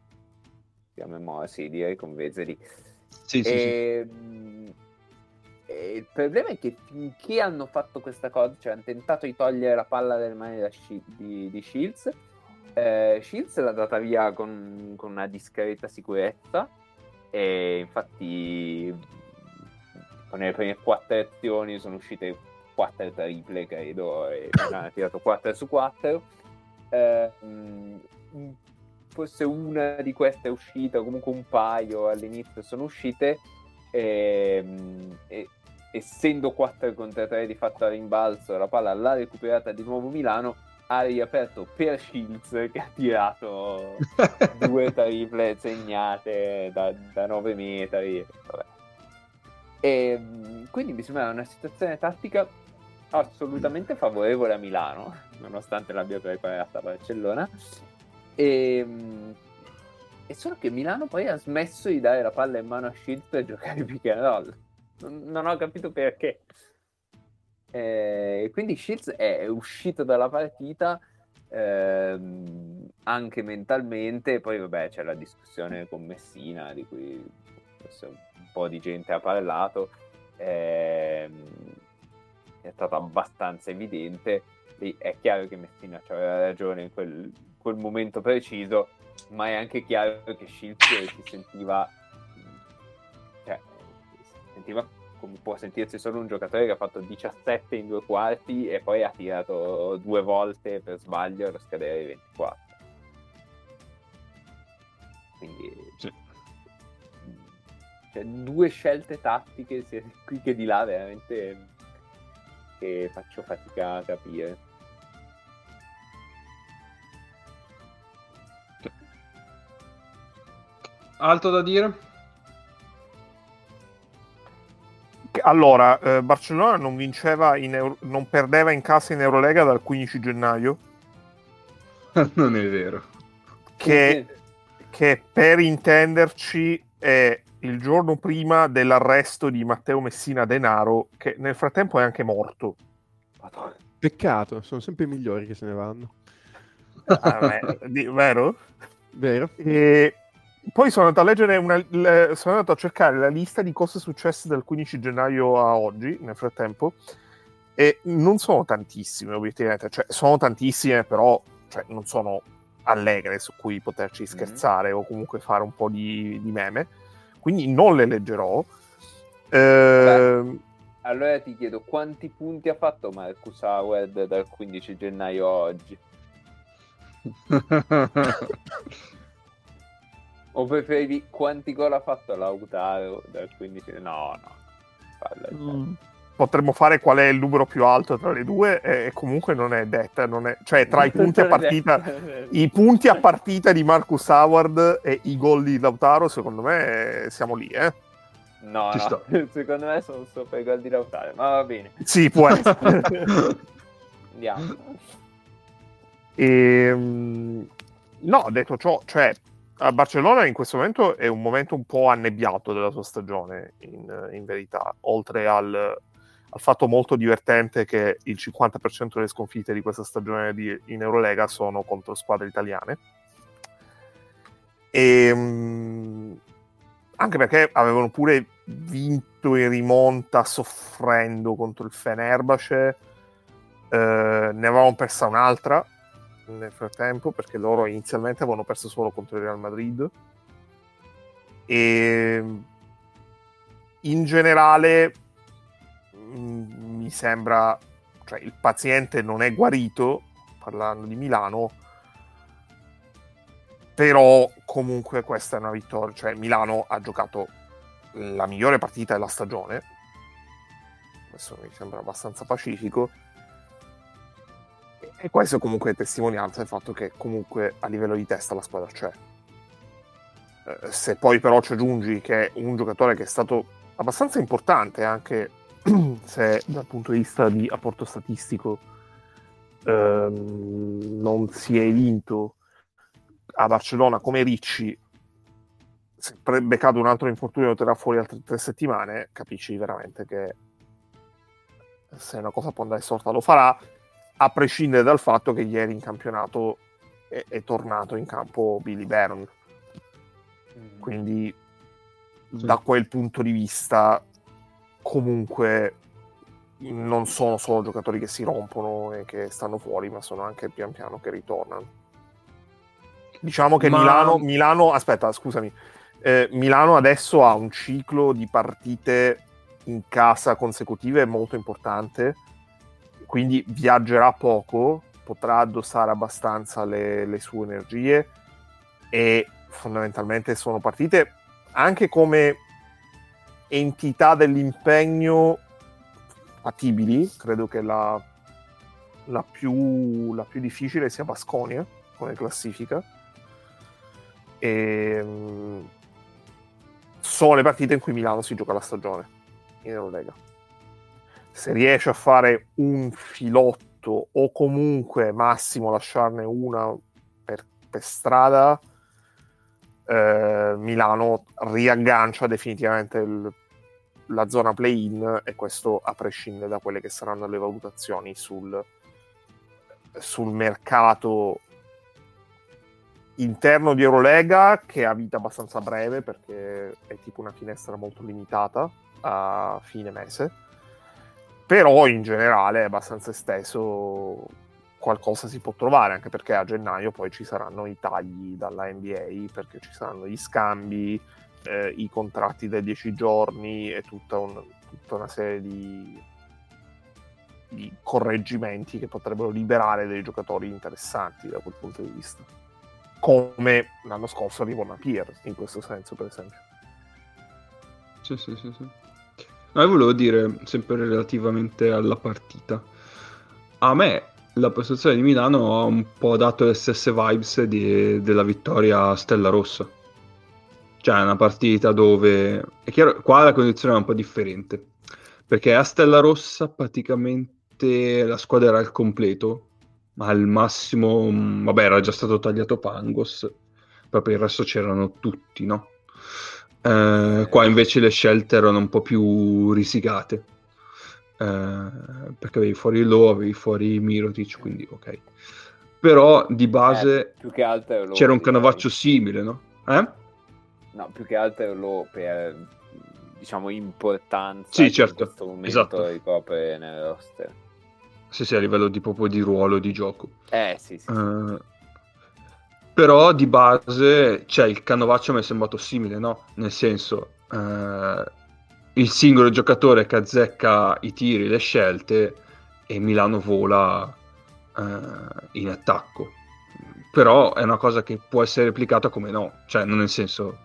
A memoria, sì, direi con Veseli. Sì, sì, sì. Ehm, e il problema è che finché hanno fatto questa cosa, cioè hanno tentato di togliere la palla dalle mani Shi- di, di Shields, eh, Shields l'ha data via con, con una discreta sicurezza e infatti con le prime quattro azioni sono uscite quattro triple credo e ha tirato 4 su 4 forse una di queste è uscita o comunque un paio all'inizio sono uscite ehm, e, essendo 4 contro 3 di fatto a rimbalzo la palla l'ha recuperata di nuovo Milano ha riaperto per Shields che ha tirato due triple segnate da, da 9 metri vabbè. E, mh, quindi mi sembra una situazione tattica assolutamente favorevole a Milano nonostante l'abbia preparata a Barcellona e, mh, e solo che Milano poi ha smesso di dare la palla in mano a Shields per giocare pick and roll non, ho capito perché e quindi Shields è uscito dalla partita ehm, anche mentalmente. Poi, vabbè, c'è la discussione con Messina, di cui un po' di gente ha parlato. ehm, è stato abbastanza evidente. È chiaro che Messina aveva ragione in quel, quel momento preciso, ma è anche chiaro che Shields si sentiva, cioè, si sentiva come può sentirsi solo un giocatore che ha fatto 17 in due quarti e poi ha tirato due volte per sbaglio per scadere i 24. Quindi sì. cioè, due scelte tattiche sia qui che di là veramente che faccio fatica a capire. Altro da dire? Allora, eh, Barcellona non vinceva in Euro- non perdeva in casa in Eurolega dal 15 gennaio. non è vero. Che, che per intenderci è il giorno prima dell'arresto di Matteo Messina Denaro, che nel frattempo è anche morto. Peccato, sono sempre i migliori che se ne vanno. Ah, beh, di, vero? Vero. E poi sono andato a leggere una, le, sono andato a cercare la lista di cose successe dal 15 gennaio a oggi, nel frattempo, e non sono tantissime, obiettivamente, cioè sono tantissime, però cioè, non sono allegre su cui poterci mhm. scherzare mm-hmm. o comunque fare un po' di, di, meme, quindi non le leggerò. Eh, allora ti chiedo quanti punti ha fatto Marcus Howard dal 15 gennaio a oggi? O preferivi quanti gol ha fatto Lautaro dal 15? No, no. Mm. Potremmo fare qual è il numero più alto tra le due e comunque non è detta, non è... cioè tra i punti a partita i punti a partita di Marcus Howard e i gol di Lautaro, secondo me siamo lì, eh. No, no. secondo me sono sopra i gol di Lautaro, ma va bene. Sì, può essere. Andiamo. E, ehm, no, detto ciò, cioè a Barcellona in questo momento è un momento un po' annebbiato della sua stagione, in, in verità, oltre al, al, fatto molto divertente che il 50% delle sconfitte di questa stagione di, in Eurolega sono contro squadre italiane. E, um, anche perché avevano pure vinto in rimonta soffrendo contro il Fenerbahce, eh, ne avevamo persa un'altra nel frattempo perché loro inizialmente avevano perso solo contro il Real Madrid. E in generale mm, mi sembra cioè il paziente non è guarito parlando di Milano però comunque questa è una vittoria cioè Milano ha giocato la migliore partita della stagione. Questo mi sembra abbastanza pacifico e questo comunque è testimonianza del fatto che comunque a livello di testa la squadra c'è. Eh, se poi però ci aggiungi che un giocatore che è stato abbastanza importante anche se dal punto di vista di apporto statistico ehm, non si è vinto a Barcellona come Ricci se beccato un altro infortunio lo terrà fuori altre tre settimane capisci veramente che se una cosa può andare storta lo farà a prescindere dal fatto che ieri in campionato è, è tornato in campo Billy Baron. Mm. Quindi sì. da quel punto di vista comunque non sono solo giocatori che si rompono e che stanno fuori, ma sono anche pian piano che ritornano. Diciamo che ma... Milano, Milano, aspetta, scusami, eh, Milano adesso ha un ciclo di partite in casa consecutive molto importante quindi viaggerà poco, potrà addossare abbastanza le, le sue energie e fondamentalmente sono partite anche come entità dell'impegno fattibili, credo che la, la, più, la più difficile sia Basconia come classifica. E, ehm, sono le partite in cui Milano si gioca la stagione in Eurolega se riesce a fare un filotto o comunque massimo lasciarne una per, per strada, eh, Milano riaggancia definitivamente il, la zona play-in e questo a prescindere da quelle che saranno le valutazioni sul, sul mercato interno di Eurolega che ha vita abbastanza breve perché è tipo una finestra molto limitata a fine mese però in generale è abbastanza esteso qualcosa si può trovare anche perché a gennaio poi ci saranno i tagli dalla NBA perché ci saranno gli scambi eh, i contratti dai 10 giorni e tutta un, tutta una serie di, di correggimenti che potrebbero liberare dei giocatori interessanti da quel punto di vista. Come l'anno scorso arrivò Napier, in questo senso, per esempio. Sì, sì, sì, sì. No, io volevo dire, sempre relativamente alla partita, a me la prestazione di Milano ha un po' dato le stesse vibes di, della vittoria a Stella Rossa. Cioè, è una partita dove... È chiaro, qua la condizione è un po' differente, perché a Stella Rossa praticamente la squadra era al completo, ma al massimo, vabbè, era già stato tagliato Pangos, proprio il resto c'erano tutti, no? Eh, qua invece le scelte erano un po' più risicate. Eh, perché avevi fuori Low, avevi fuori Mirotic, quindi ok. Però di base eh, c'era un canovaccio simile, no? Eh? No, più che altro Low per diciamo importanza sì, certo. in questo momento esatto. ricopre nel roster. Sì, sì, a livello di proprio di ruolo di gioco. Eh, sì, sì. Uh, però di base, cioè, il canovaccio mi è sembrato simile, no? Nel senso, uh, il singolo giocatore che azzecca i tiri, le scelte, e Milano vola uh, in attacco. Però è una cosa che può essere replicata come no, cioè, non nel senso,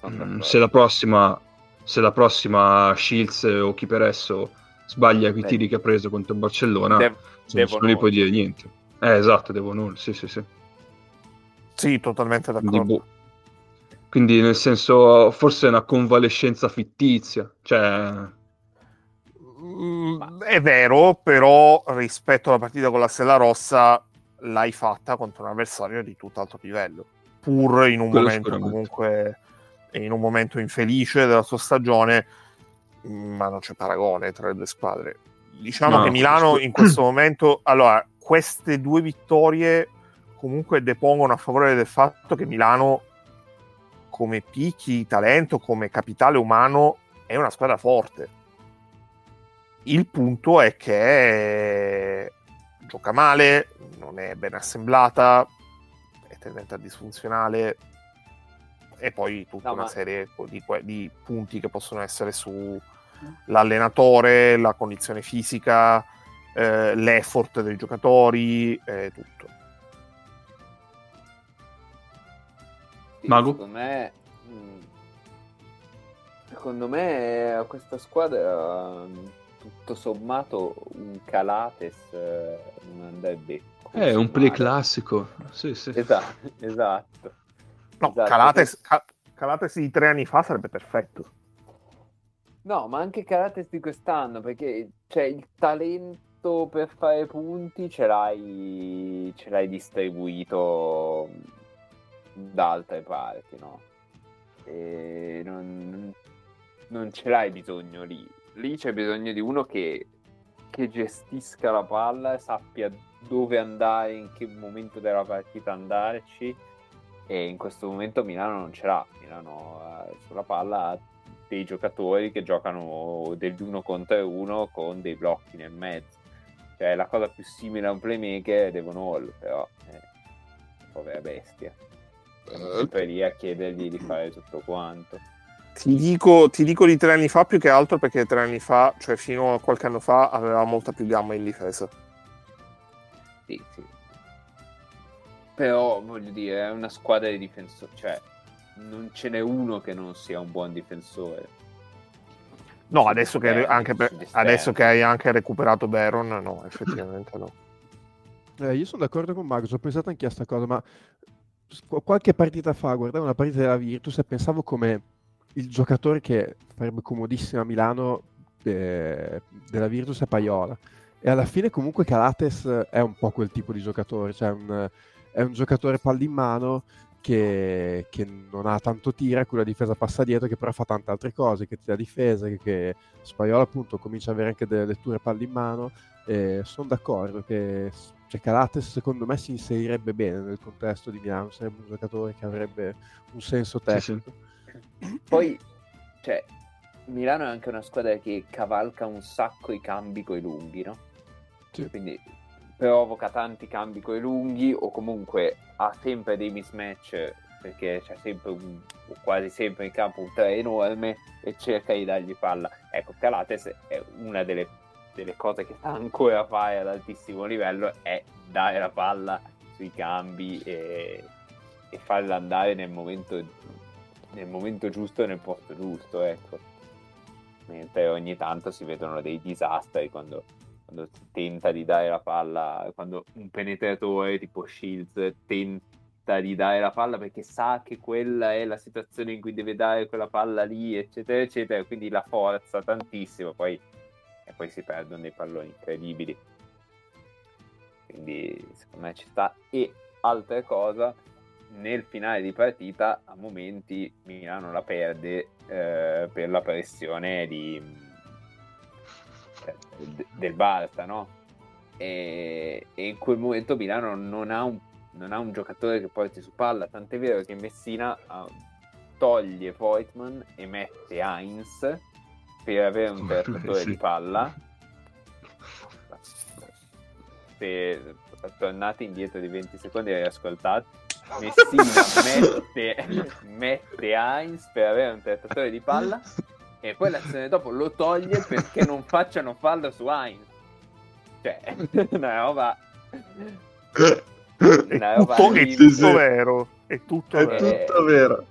um, se la prossima, se la prossima Shields o chi per esso sbaglia i tiri che ha preso contro Barcellona, Dev- non, gli puoi dire niente. Eh, esatto, devo nulla, sì, sì, sì. Sì, totalmente d'accordo. Quindi, boh. Quindi, nel senso, forse è una convalescenza fittizia. Cioè... Mm, è vero, però rispetto alla partita con la Stella Rossa l'hai fatta contro un avversario di tutt'altro livello. Pur in un Quello momento comunque in un momento infelice della sua stagione, ma non c'è paragone tra le due squadre. Diciamo No, che Milano in questo momento, allora, queste due vittorie comunque depongono a favore del fatto che Milano, come picchi di talento, come capitale umano, è una squadra forte. Il punto è che gioca male, non è ben assemblata, è tendente a disfunzionale e poi tutta No, una ma- serie di, di punti che possono essere sull'allenatore, la condizione fisica, eh, l'effort dei giocatori, eh, tutto. Mago? Secondo me, mh, secondo me a questa squadra mh, tutto sommato un Calates eh, non andrebbe È un così play classico. Sì, sì. Esatto, esatto. No, Esatto, Calates, Ca- Calates di tre anni fa sarebbe perfetto. No, ma anche Calates di quest'anno, perché c'è il talento per fare punti, ce l'hai, ce l'hai distribuito da altre parti, no? E non, non ce l'hai bisogno lì. Lì c'è bisogno di uno che, che gestisca la palla, sappia dove andare, in che momento della partita andarci. E in questo momento Milano non ce l'ha. Milano eh, sulla palla ha dei giocatori che giocano degli uno contro uno con dei blocchi nel mezzo. Cioè la cosa più simile a un playmaker è Devon Hall, però eh, povera bestia. Sempre lì a chiedergli di fare tutto quanto. Ti dico, ti dico di tre anni fa più che altro perché tre anni fa, cioè fino a qualche anno fa, aveva molta più gamma in difesa. Sì, sì. Però voglio dire, è una squadra di difensori, cioè non ce n'è uno che non sia un buon difensore. No, adesso che, beh, anche per- adesso che hai anche recuperato Baron, no, effettivamente no. Eh, io sono d'accordo con Mago, ci ho pensato anche a sta cosa, ma qualche partita fa guardavo una partita della Virtus e pensavo come il giocatore che farebbe comodissimo a Milano eh, della Virtus è Paiola. E alla fine comunque Calates è un po' quel tipo di giocatore, cioè un- è un giocatore palla in mano che, che non ha tanto tira, con la difesa passa dietro, che però fa tante altre cose, che tira difesa, che, che Spaiola appunto comincia ad avere anche delle letture palle in mano. E sono d'accordo che cioè, Calates secondo me si inserirebbe bene nel contesto di Milano, sarebbe un giocatore che avrebbe un senso Sì, sì. tecnico. Poi, cioè, Milano è anche una squadra che cavalca un sacco i cambi coi lunghi, no? Sì. Quindi provoca tanti cambi coi lunghi o comunque ha sempre dei mismatch perché c'è sempre un, quasi sempre in campo un 3 enorme e cerca di dargli palla. Ecco, Calates è una delle, delle cose che sta ancora fare ad altissimo livello, è dare la palla sui cambi e, e farla andare nel momento, nel momento giusto e nel posto giusto, ecco. Mentre ogni tanto si vedono dei disastri quando, quando tenta di dare la palla, quando un penetratore tipo Shields tenta di dare la palla perché sa che quella è la situazione in cui deve dare quella palla lì, eccetera, eccetera, quindi la forza tantissimo, poi, e poi si perdono dei palloni incredibili quindi secondo me ci sta. E altra cosa, nel finale di partita a momenti Milano la perde eh, per la pressione di, eh, del Barta, no? E, e, in quel momento Milano non ha, un, non ha un giocatore che porti su palla, tant'è vero che Messina uh, toglie Voigtman e mette Heinz per avere un giocatore sì. di palla. Se tornate indietro di 20 secondi e ascoltate Messina mette, mette Heinz per avere un trattatore di palla. E poi l'azione dopo lo toglie perché non facciano fallo su Heinz. Cioè una roba una roba è tutto vero è tutto è vero, tutto vero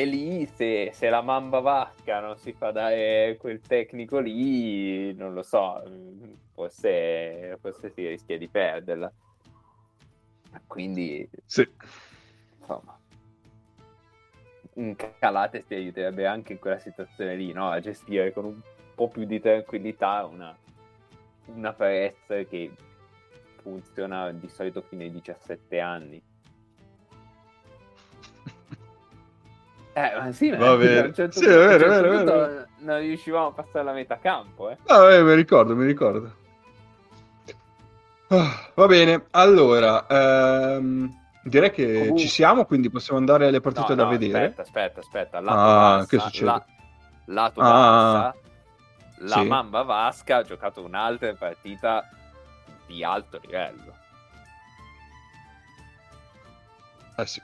e lì se, se, la Mamba Vasca non si fa dare quel tecnico lì, non lo so, forse, forse si rischia di perderla. Quindi, sì. insomma, un Calates ti aiuterebbe anche in quella situazione lì, no? A gestire con un po' più di tranquillità una, una che funziona di solito fino ai 17 anni Eh, ma sì, ma Va bene. Certo sì, è vero, certo vero, vero, Non riuscivamo a passare la metà campo, eh. Ah, eh, mi ricordo, mi ricordo. Ah, va bene, allora, ehm, direi che Comunque... ci siamo, quindi possiamo andare alle partite no, da no, vedere. Aspetta, aspetta, aspetta. Lato ah, Vassa, che succede? La, lato ah, Vassa, la sì. Mamba Vasca ha giocato un'altra partita di alto livello. Eh sì.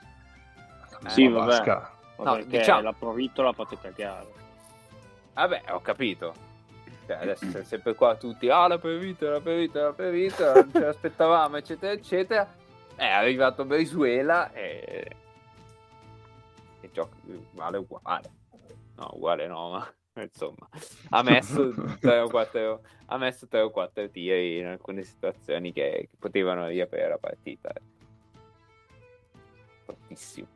La sì, vabbè. Vasca no, perché diciamo... la Provitto la fate cagare. Vabbè, ho capito. Cioè, adesso siamo sempre qua tutti, ah la Provitto, la Provitto, la Provitto, non ce l'aspettavamo, eccetera, eccetera. È arrivato Brizuela e... e gioca... vale uguale. No, uguale no, ma insomma, ha messo 3 o 4, ha messo 3 o 4 tiri in alcune situazioni che, che potevano riaprire la partita. Fortissimo.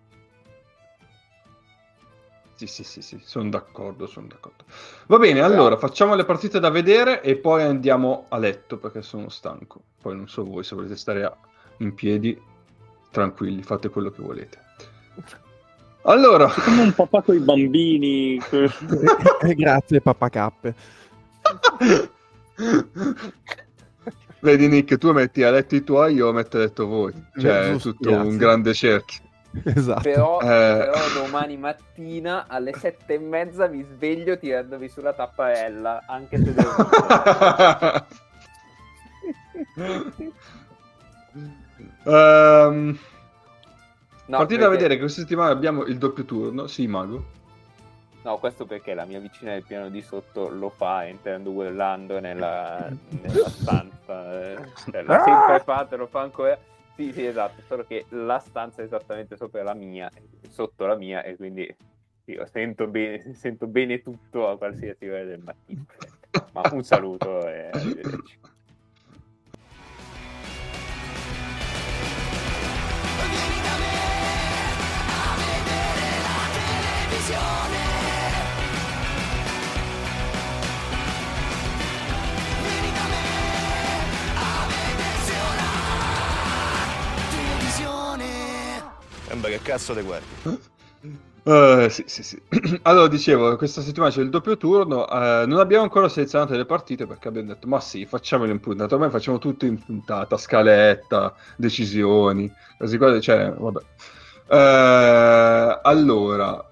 Sì, sì, sì, sì, sono d'accordo, sono d'accordo. Va bene, allora facciamo le partite da vedere e poi andiamo a letto perché sono stanco. Poi non so voi se volete stare in piedi, tranquilli, fate quello che volete. Allora, come un papà con i bambini. Grazie, papà cappe. Vedi Nick, tu metti a letto i tuoi, io metto a letto voi. Cioè, è tutto grazie. un grande cerchio. Esatto. Però, eh... però, domani mattina alle sette e mezza mi sveglio tirandovi sulla tapparella, anche se devo... um, no, partita perché... a vedere che questa settimana abbiamo il doppio turno. Sì, Mago. No, questo perché la mia vicina del piano di sotto lo fa entrando urlando nella, nella stanza. Eh. Cioè, l'ha sempre fatto, lo fa ancora sì, sì, esatto, solo che la stanza è esattamente sopra la mia, sotto la mia, e quindi io sento bene, sento bene tutto a qualsiasi ora del mattino. Ma un saluto e arrivederci. Vieni da me a vedere la televisione. Sembra che cazzo te guardi. Uh, sì, sì, sì. Allora, dicevo, questa settimana c'è il doppio turno. Uh, non abbiamo ancora selezionato le partite perché abbiamo detto, ma sì, facciamolo in puntata. Ormai facciamo tutto in puntata, scaletta, decisioni, queste cose, cioè, vabbè. Uh, allora,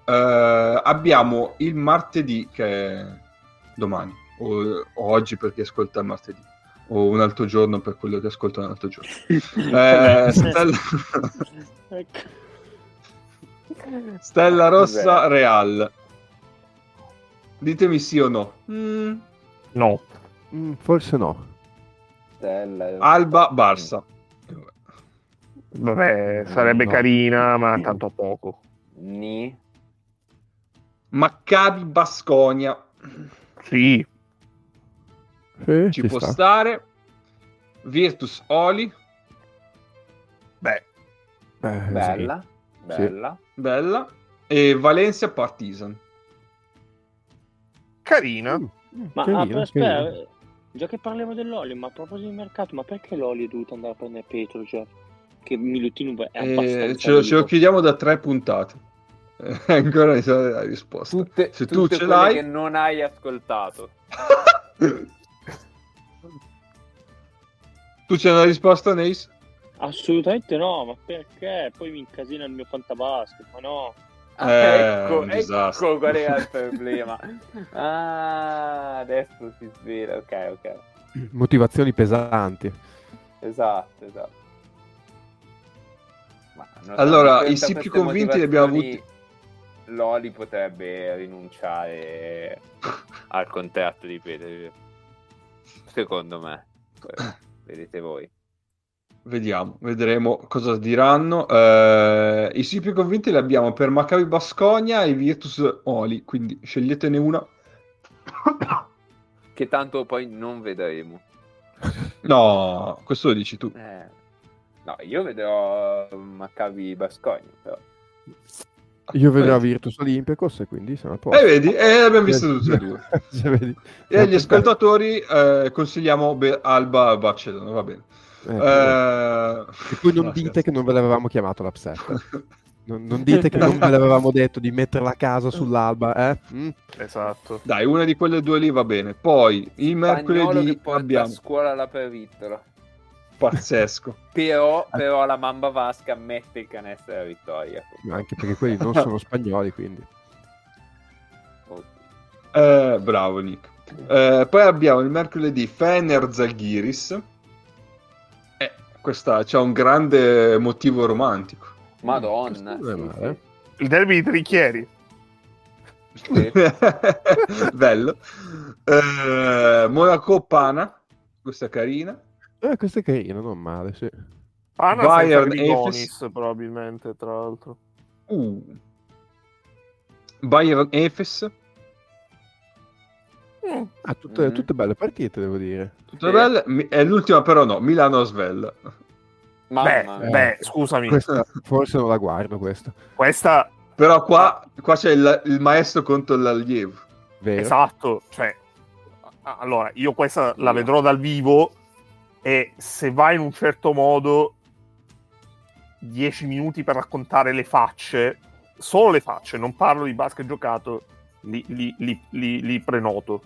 abbiamo il martedì, che è domani, o, o oggi per chi ascolta il martedì o un altro giorno per quello che ascolta un altro giorno. eh, Stella... ecco. Stella rossa Cos'è? Real. Ditemi sì o no. Mm, No. Mm, forse no. Stella- Alba Barça. Vabbè, sarebbe No. carina, ma tanto poco. Ni. Maccabi Basconia. Sì, Sì, Ci ci può sta. stare. Virtus Oli. beh, Eh, sì. Bella. Bella. Bella. E Valencia Partizan. carina. Mm, Ma carino, ah, aspetta, carino. eh, già che parliamo dell'olio, ma a proposito di mercato, ma perché l'olio è dovuto andare a prendere Petrocev? Che Milutino è abbastanza Eh, ce, lo, ce lo chiediamo da tre puntate. Eh, ancora non so la risposta. Tutte, Se tu tutte ce l'hai- che non hai ascoltato. tu c'è una risposta, Nace? Assolutamente no, ma perché? Poi mi incasina il mio fantabasket, ma no. Ah, Eh, ecco, ecco qual era il problema. Ah, adesso si svela. Ok, ok. Motivazioni pesanti. Esatto, esatto. Allora, i sì più convinti li abbiamo motivazioni, Loli potrebbe rinunciare al contratto di Pedri. Secondo me. Vedete voi. Vediamo, vedremo cosa diranno. Eh, I sì più convinti li abbiamo per Maccabi Basconia e Virtus Oli, quindi sceglietene una. Che tanto poi non vedremo. No, questo lo dici tu. Eh, No, io vedrò Maccabi Bascogna, però. Io vedrò Vedi. Virtus Olympiacos e quindi sono a posto. E vedi, e abbiamo visto tutti e due. Cioè? E agli ascoltatori eh, consigliamo Be- Alba Barcellona, va bene. Eh, Eh, E poi non no, dite scherzo. che non ve l'avevamo chiamato l'upset. Non, non dite che non ve l'avevamo detto di metterla a casa sull'alba, eh? Mm? Esatto. Dai, una di quelle due lì va bene. Poi il mercoledì abbiamo a scuola la peritola. pazzesco. Però, però la Mamba Vasca mette il canestro della vittoria. Anche perché quelli non sono spagnoli, quindi. Eh, bravo Nick. Eh, poi abbiamo il mercoledì Fener Zalgiris. Questa c'ha un grande motivo romantico. Madonna. Sì. Il derby di Trichieri. sì. Bello. Eh, Monaco Pana. Questa è carina. Eh, questo è carino, non male, sì. Pana Bayern, Efes. Probabilmente, tra l'altro. Uh. Bayern Efes. Ah, tutte, Mhm. tutte belle partite, devo dire. Tutte Sì. belle. È l'ultima però no. Milano Asvel. Mamma Beh, beh, scusami, Questa, forse non la guardo questa. questa Però qua, qua c'è il, il maestro contro l'allievo. Vero? Esatto, cioè, allora io questa la vedrò dal vivo e se va in un certo modo 10 minuti per raccontare le facce, solo le facce, non parlo di basket giocato, li, li- li- li- li prenoto.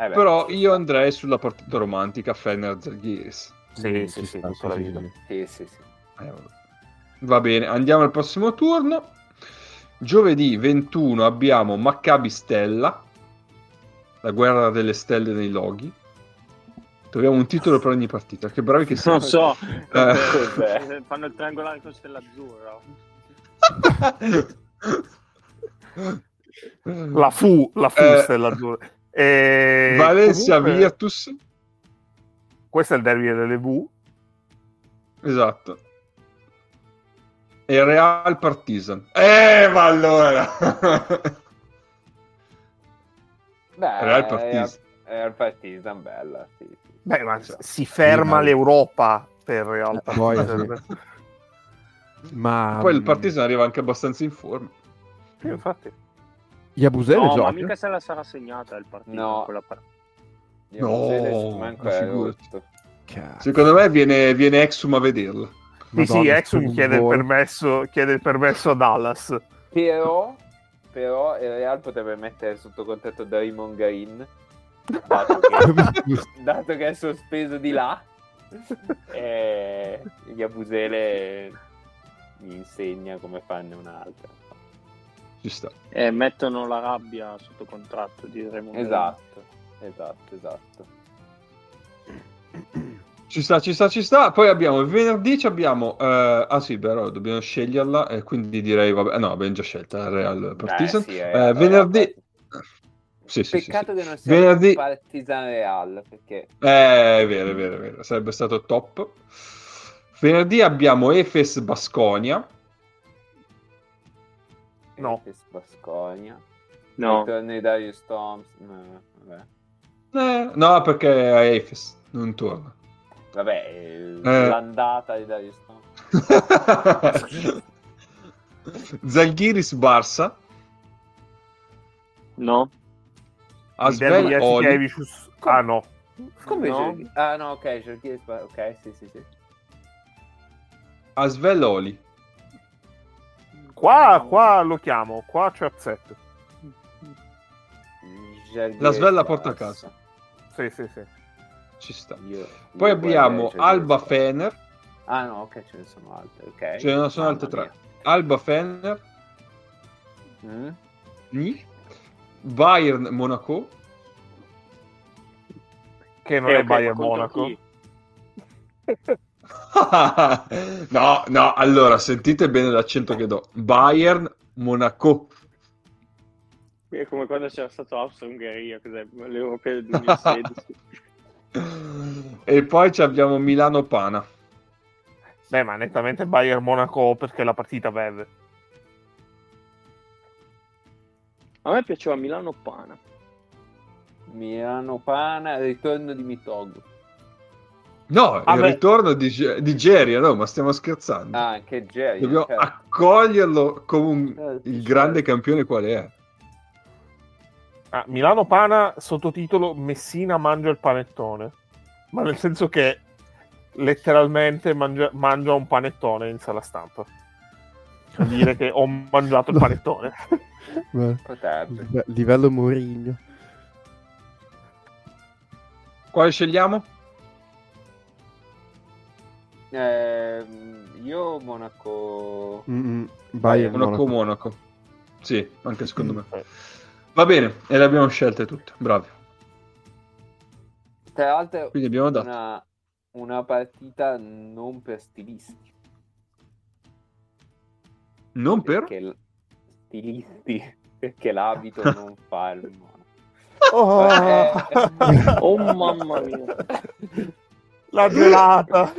Eh beh, Però sì, io andrei sulla partita romantica Fener Zalgiris. Sì, sì, sì, tutta la sì, vita. sì. Sì, sì, sì. Eh. Va bene, andiamo al prossimo turno. Giovedì 21 abbiamo Maccabi Stella, la guerra delle stelle nei loghi. Troviamo un titolo per ogni partita. Che bravi che siamo. Non so, Eh. Cos'è? fanno il triangolare con Stella Azzurra. La fu, la fu Eh, Stella Azzurra. E Valencia comunque, Virtus. Questo è il derby delle V. Esatto. E Real Partizan. Eh, ma allora. Beh, Real Partizan. È al Partizan bella, sì, sì. Beh, ma si ferma ma- l'Europa per Real Eh, poi, Partizan. Ma Poi il mm, Partizan arriva anche abbastanza in forma. Sì, infatti. Yabusele No, ma gioca? mica se la sarà segnata il partito. No. quella par- Io No, manco ma. Secondo me viene, viene Exum a vederla. Sì, sì, Madonna, Exum chiede il, permesso, chiede il permesso a Dallas. Però, però il Real potrebbe mettere sotto contratto Draymond Green, dato che, dato che è sospeso di là, e Yabusele gli insegna come farne un'altra. Ci sta. E mettono la rabbia sotto contratto di Raymond. Esatto, esatto, esatto. Ci sta, ci sta, ci sta. Poi abbiamo il venerdì, ci abbiamo... eh, ah sì, però dobbiamo sceglierla e quindi direi... Vabbè, no, abbiamo già scelta Real Partizan. sì, è- Eh, venerdì... Sì, sì, sì, Peccato sì. che non sia Venerdì- Partizan Real, perché Eh, è vero, è vero, è vero. Sarebbe stato top. Venerdì abbiamo Efes Basconia. No. Basconia. No, Ritorno di Darius Thompson. No, vabbè. Eh, no, perché è Efes, non torna. Vabbè, eh, l'andata di Darius Thompson. Zalgiris Barça. no. Lider Oli. Ah no. Come No. Ah no, ok, giochi Ok, sì, sì, sì. Asvel Oli. Qua, qua lo chiamo, qua c'è upset. La svella porta a casa. Sì, sì, sì. Ci sta. Io- Poi io abbiamo Alba. Fener. Ah no, ok, ce ne sono altre, ok. Ce ne sono altre tre. Alba Fener. Mm? Ni. Bayern Monaco. Che non Eh, è Bayern Monaco. no, no, allora sentite bene l'accento che do. Bayern Monaco. È come quando c'era stato Austria-Ungheria, cos'è? Del 2016. e poi ci abbiamo Milano Pana. Beh, ma nettamente Bayern Monaco perché la partita beve. A me piaceva Milano-Pana. Milano Pana, ritorno di Mitog. No, Ah, il beh. ritorno di, di Geria, no, ma stiamo scherzando. Ah, anche Jerry. Dobbiamo certo. accoglierlo come un- Certo, il certo. grande campione quale è. Ah, Milano Pana, sottotitolo Messina mangia il panettone. Ma nel senso che letteralmente mangia, mangia un panettone in sala stampa. Vuol dire che ho mangiato il panettone. Beh, livello Mourinho. Quale scegliamo? Ehm, io Monaco... Mm-mm. Bayern Monaco, Monaco. Monaco. Sì, anche secondo me. Eh, Va bene, e le abbiamo scelte tutte. Bravi. Tra l'altro Quindi abbiamo dato. una, una partita non per stilisti. Non per? Perché l- stilisti, perché l'abito non fa il mono. Oh, Eh, Oh mamma mia. la gelata.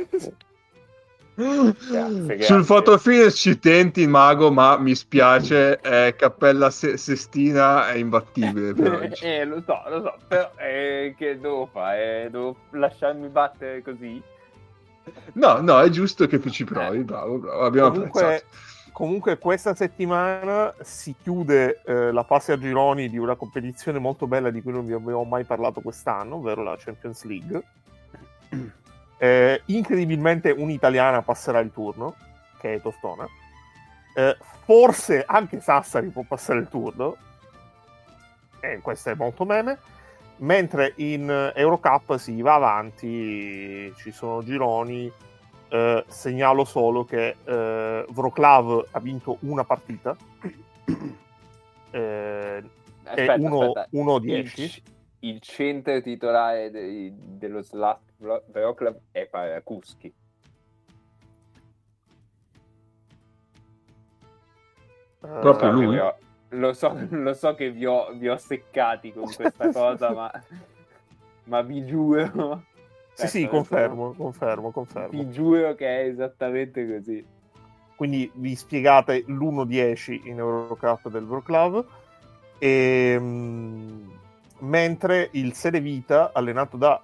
Grazie. Sul fotofinish ci tenti, mago, ma mi spiace, eh, Cappella Se- Sestina è imbattibile per Eh, oggi. eh, lo so, lo so, però eh, che devo fare? Eh, Devo lasciarmi battere così? No, no, è giusto che tu ci provi, bravo, bravo, abbiamo Comunque, apprezzato. comunque questa settimana si chiude eh, la fase a gironi di una competizione molto bella di cui non vi abbiamo mai parlato quest'anno, ovvero la Champions League. Eh, incredibilmente un'italiana passerà il turno, che è Tostona. Eh, forse anche Sassari può passare il turno, e questo è molto meme. Mentre in eh, Eurocup si va avanti, ci sono gironi. Eh, segnalo solo che eh, Wroclaw ha vinto una partita. Eh, Aspetta, è 1 aspetta. 1-10. Il, il centro titolare de- dello Slat Wroclaw è Parakuski. Proprio Eh, lui? Ho- Lo so, lo so che vi ho, vi ho seccati con questa cosa, ma, ma vi giuro. Sì, sì, confermo, confermo, confermo. Vi giuro che è esattamente così. Quindi vi spiegate l'1-10 in Eurocup del Wroclaw. E, mm, mentre il Sede Vita, allenato da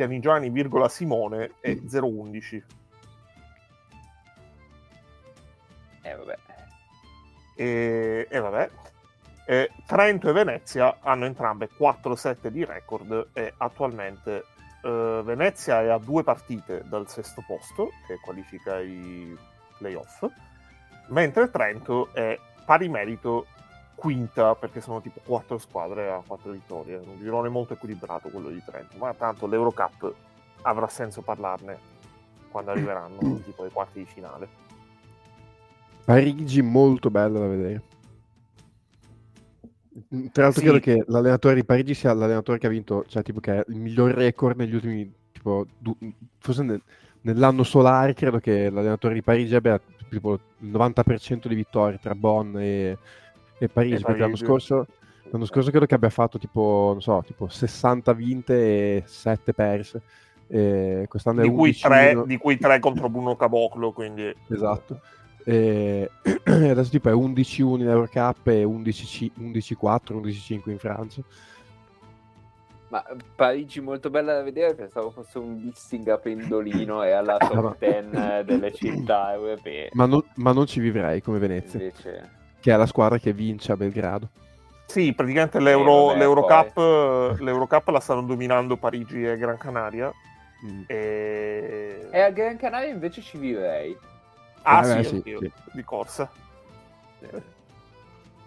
Pianigiani, virgola Simone, è 0-11. Eh, vabbè. E, e vabbè. E Trento e Venezia hanno entrambe 4-7 di record e attualmente eh, Venezia è a due partite dal sesto posto, che qualifica i playoff, mentre Trento è pari merito quinta, perché sono tipo quattro squadre a quattro vittorie. È un girone molto equilibrato quello di Trento, ma tanto l'Eurocup avrà senso parlarne quando arriveranno tipo ai quarti di finale. Parigi molto bello da vedere. Tra l'altro Sì. credo che l'allenatore di Parigi sia l'allenatore che ha vinto, cioè tipo che ha il miglior record negli ultimi tipo, du- forse nel- nell'anno solare credo che l'allenatore di Parigi abbia tipo il 90% di vittorie tra Bonn e, e Parigi, E perché l'anno Parigi. scorso, l'anno scorso credo che abbia fatto tipo, non so, tipo 60 vinte e 7 perse. E quest'anno è Di cui, 11 tre, uno- di cui tre contro Bruno Caboclo, quindi Esatto. E adesso tipo è 11-1 in Eurocup e 11-4, 11-5 in Francia. Ma Parigi molto bella da vedere, pensavo fosse un dissing a pendolino e alla top ma- 10 delle città europee. Ma non, ma non ci vivrei come Venezia, Invece, che è la squadra che vince a Belgrado. sì, praticamente l'Euro, vabbè, l'Eurocup, l'Eurocup la stanno dominando Parigi e Gran Canaria. Mm. E... e a Gran Canaria invece ci vivrei. Ah, Eh, beh, sì, sì, oddio, sì. di corsa.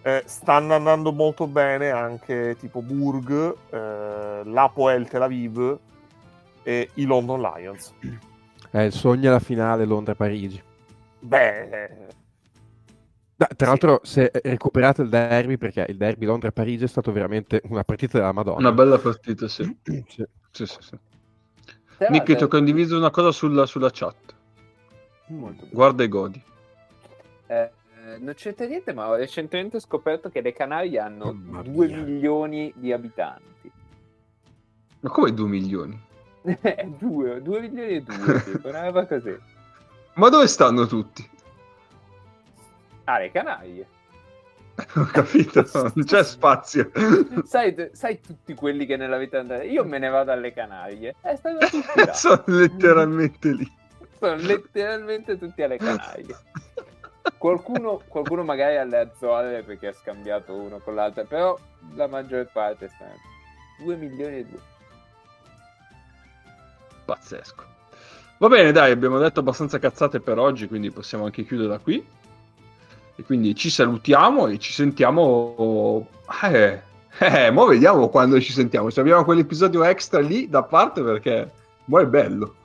Eh, stanno andando molto bene anche tipo Burg, eh, l'Apoel Tel Aviv e i London Lions. È il sogno alla finale Londra-Parigi. Beh, Tra Sì. l'altro, se recuperate il derby, perché il derby Londra-Parigi è stato veramente una partita della Madonna. Una bella partita, sì. Sì. Sì, sì, sì. Nick, ti ho condiviso una cosa sulla, sulla chat. Guarda e godi. Eh, eh, non c'entra niente, ma ho recentemente scoperto che le Canarie hanno Mamma 2 mia. milioni di abitanti. Ma come 2 milioni? 2, 2 milioni e 2, tipo, una roba così. Ma dove stanno tutti? Ah, le Canarie. Ho capito, non c'è spazio. sai, sai tutti quelli che nella vita andare. Io me ne vado alle. Eh, stanno là. Sono letteralmente lì. Sono letteralmente tutti alle Canarie. Qualcuno, qualcuno magari alle Azzorre perché ha scambiato uno con l'altro, però la maggior parte sta 2 milioni e 2. Pazzesco. Va bene, dai, abbiamo detto abbastanza cazzate per oggi, quindi possiamo anche chiuderla qui. E quindi ci salutiamo e ci sentiamo. Eh, eh, mo vediamo quando ci sentiamo. Se abbiamo quell'episodio extra lì da parte perché mo è bello.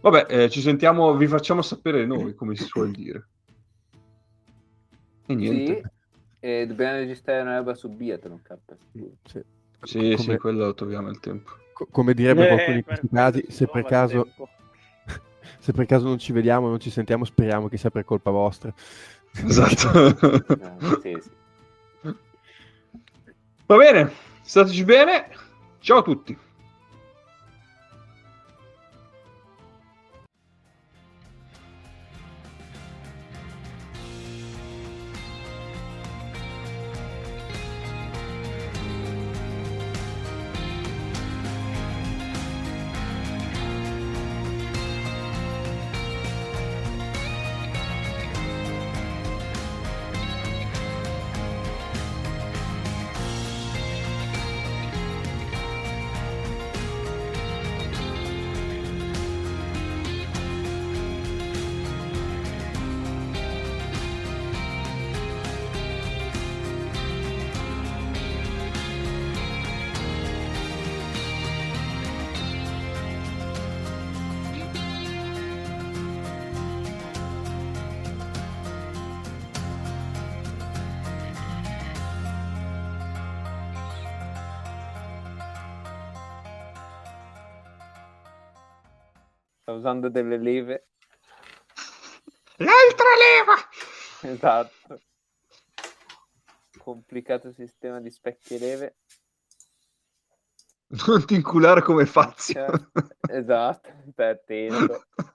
Vabbè, eh, ci sentiamo, vi facciamo sapere noi, come si suol dire. E niente. Sì, e dobbiamo registrare una roba su Biathlon Cup. Sì. Sì, Come- sì, quello lo troviamo il tempo. Co- come direbbe Eh, qualcuno casi, si se per, caso, se per caso non ci vediamo, non ci sentiamo, speriamo che sia per colpa vostra. Esatto. Sì, sì. Va bene, stateci bene. Ciao a tutti. Usando delle leve. L'altra leva. Esatto. Complicato sistema di specchi e leve. Non ti inculare come Fazio. Esatto, stai attento.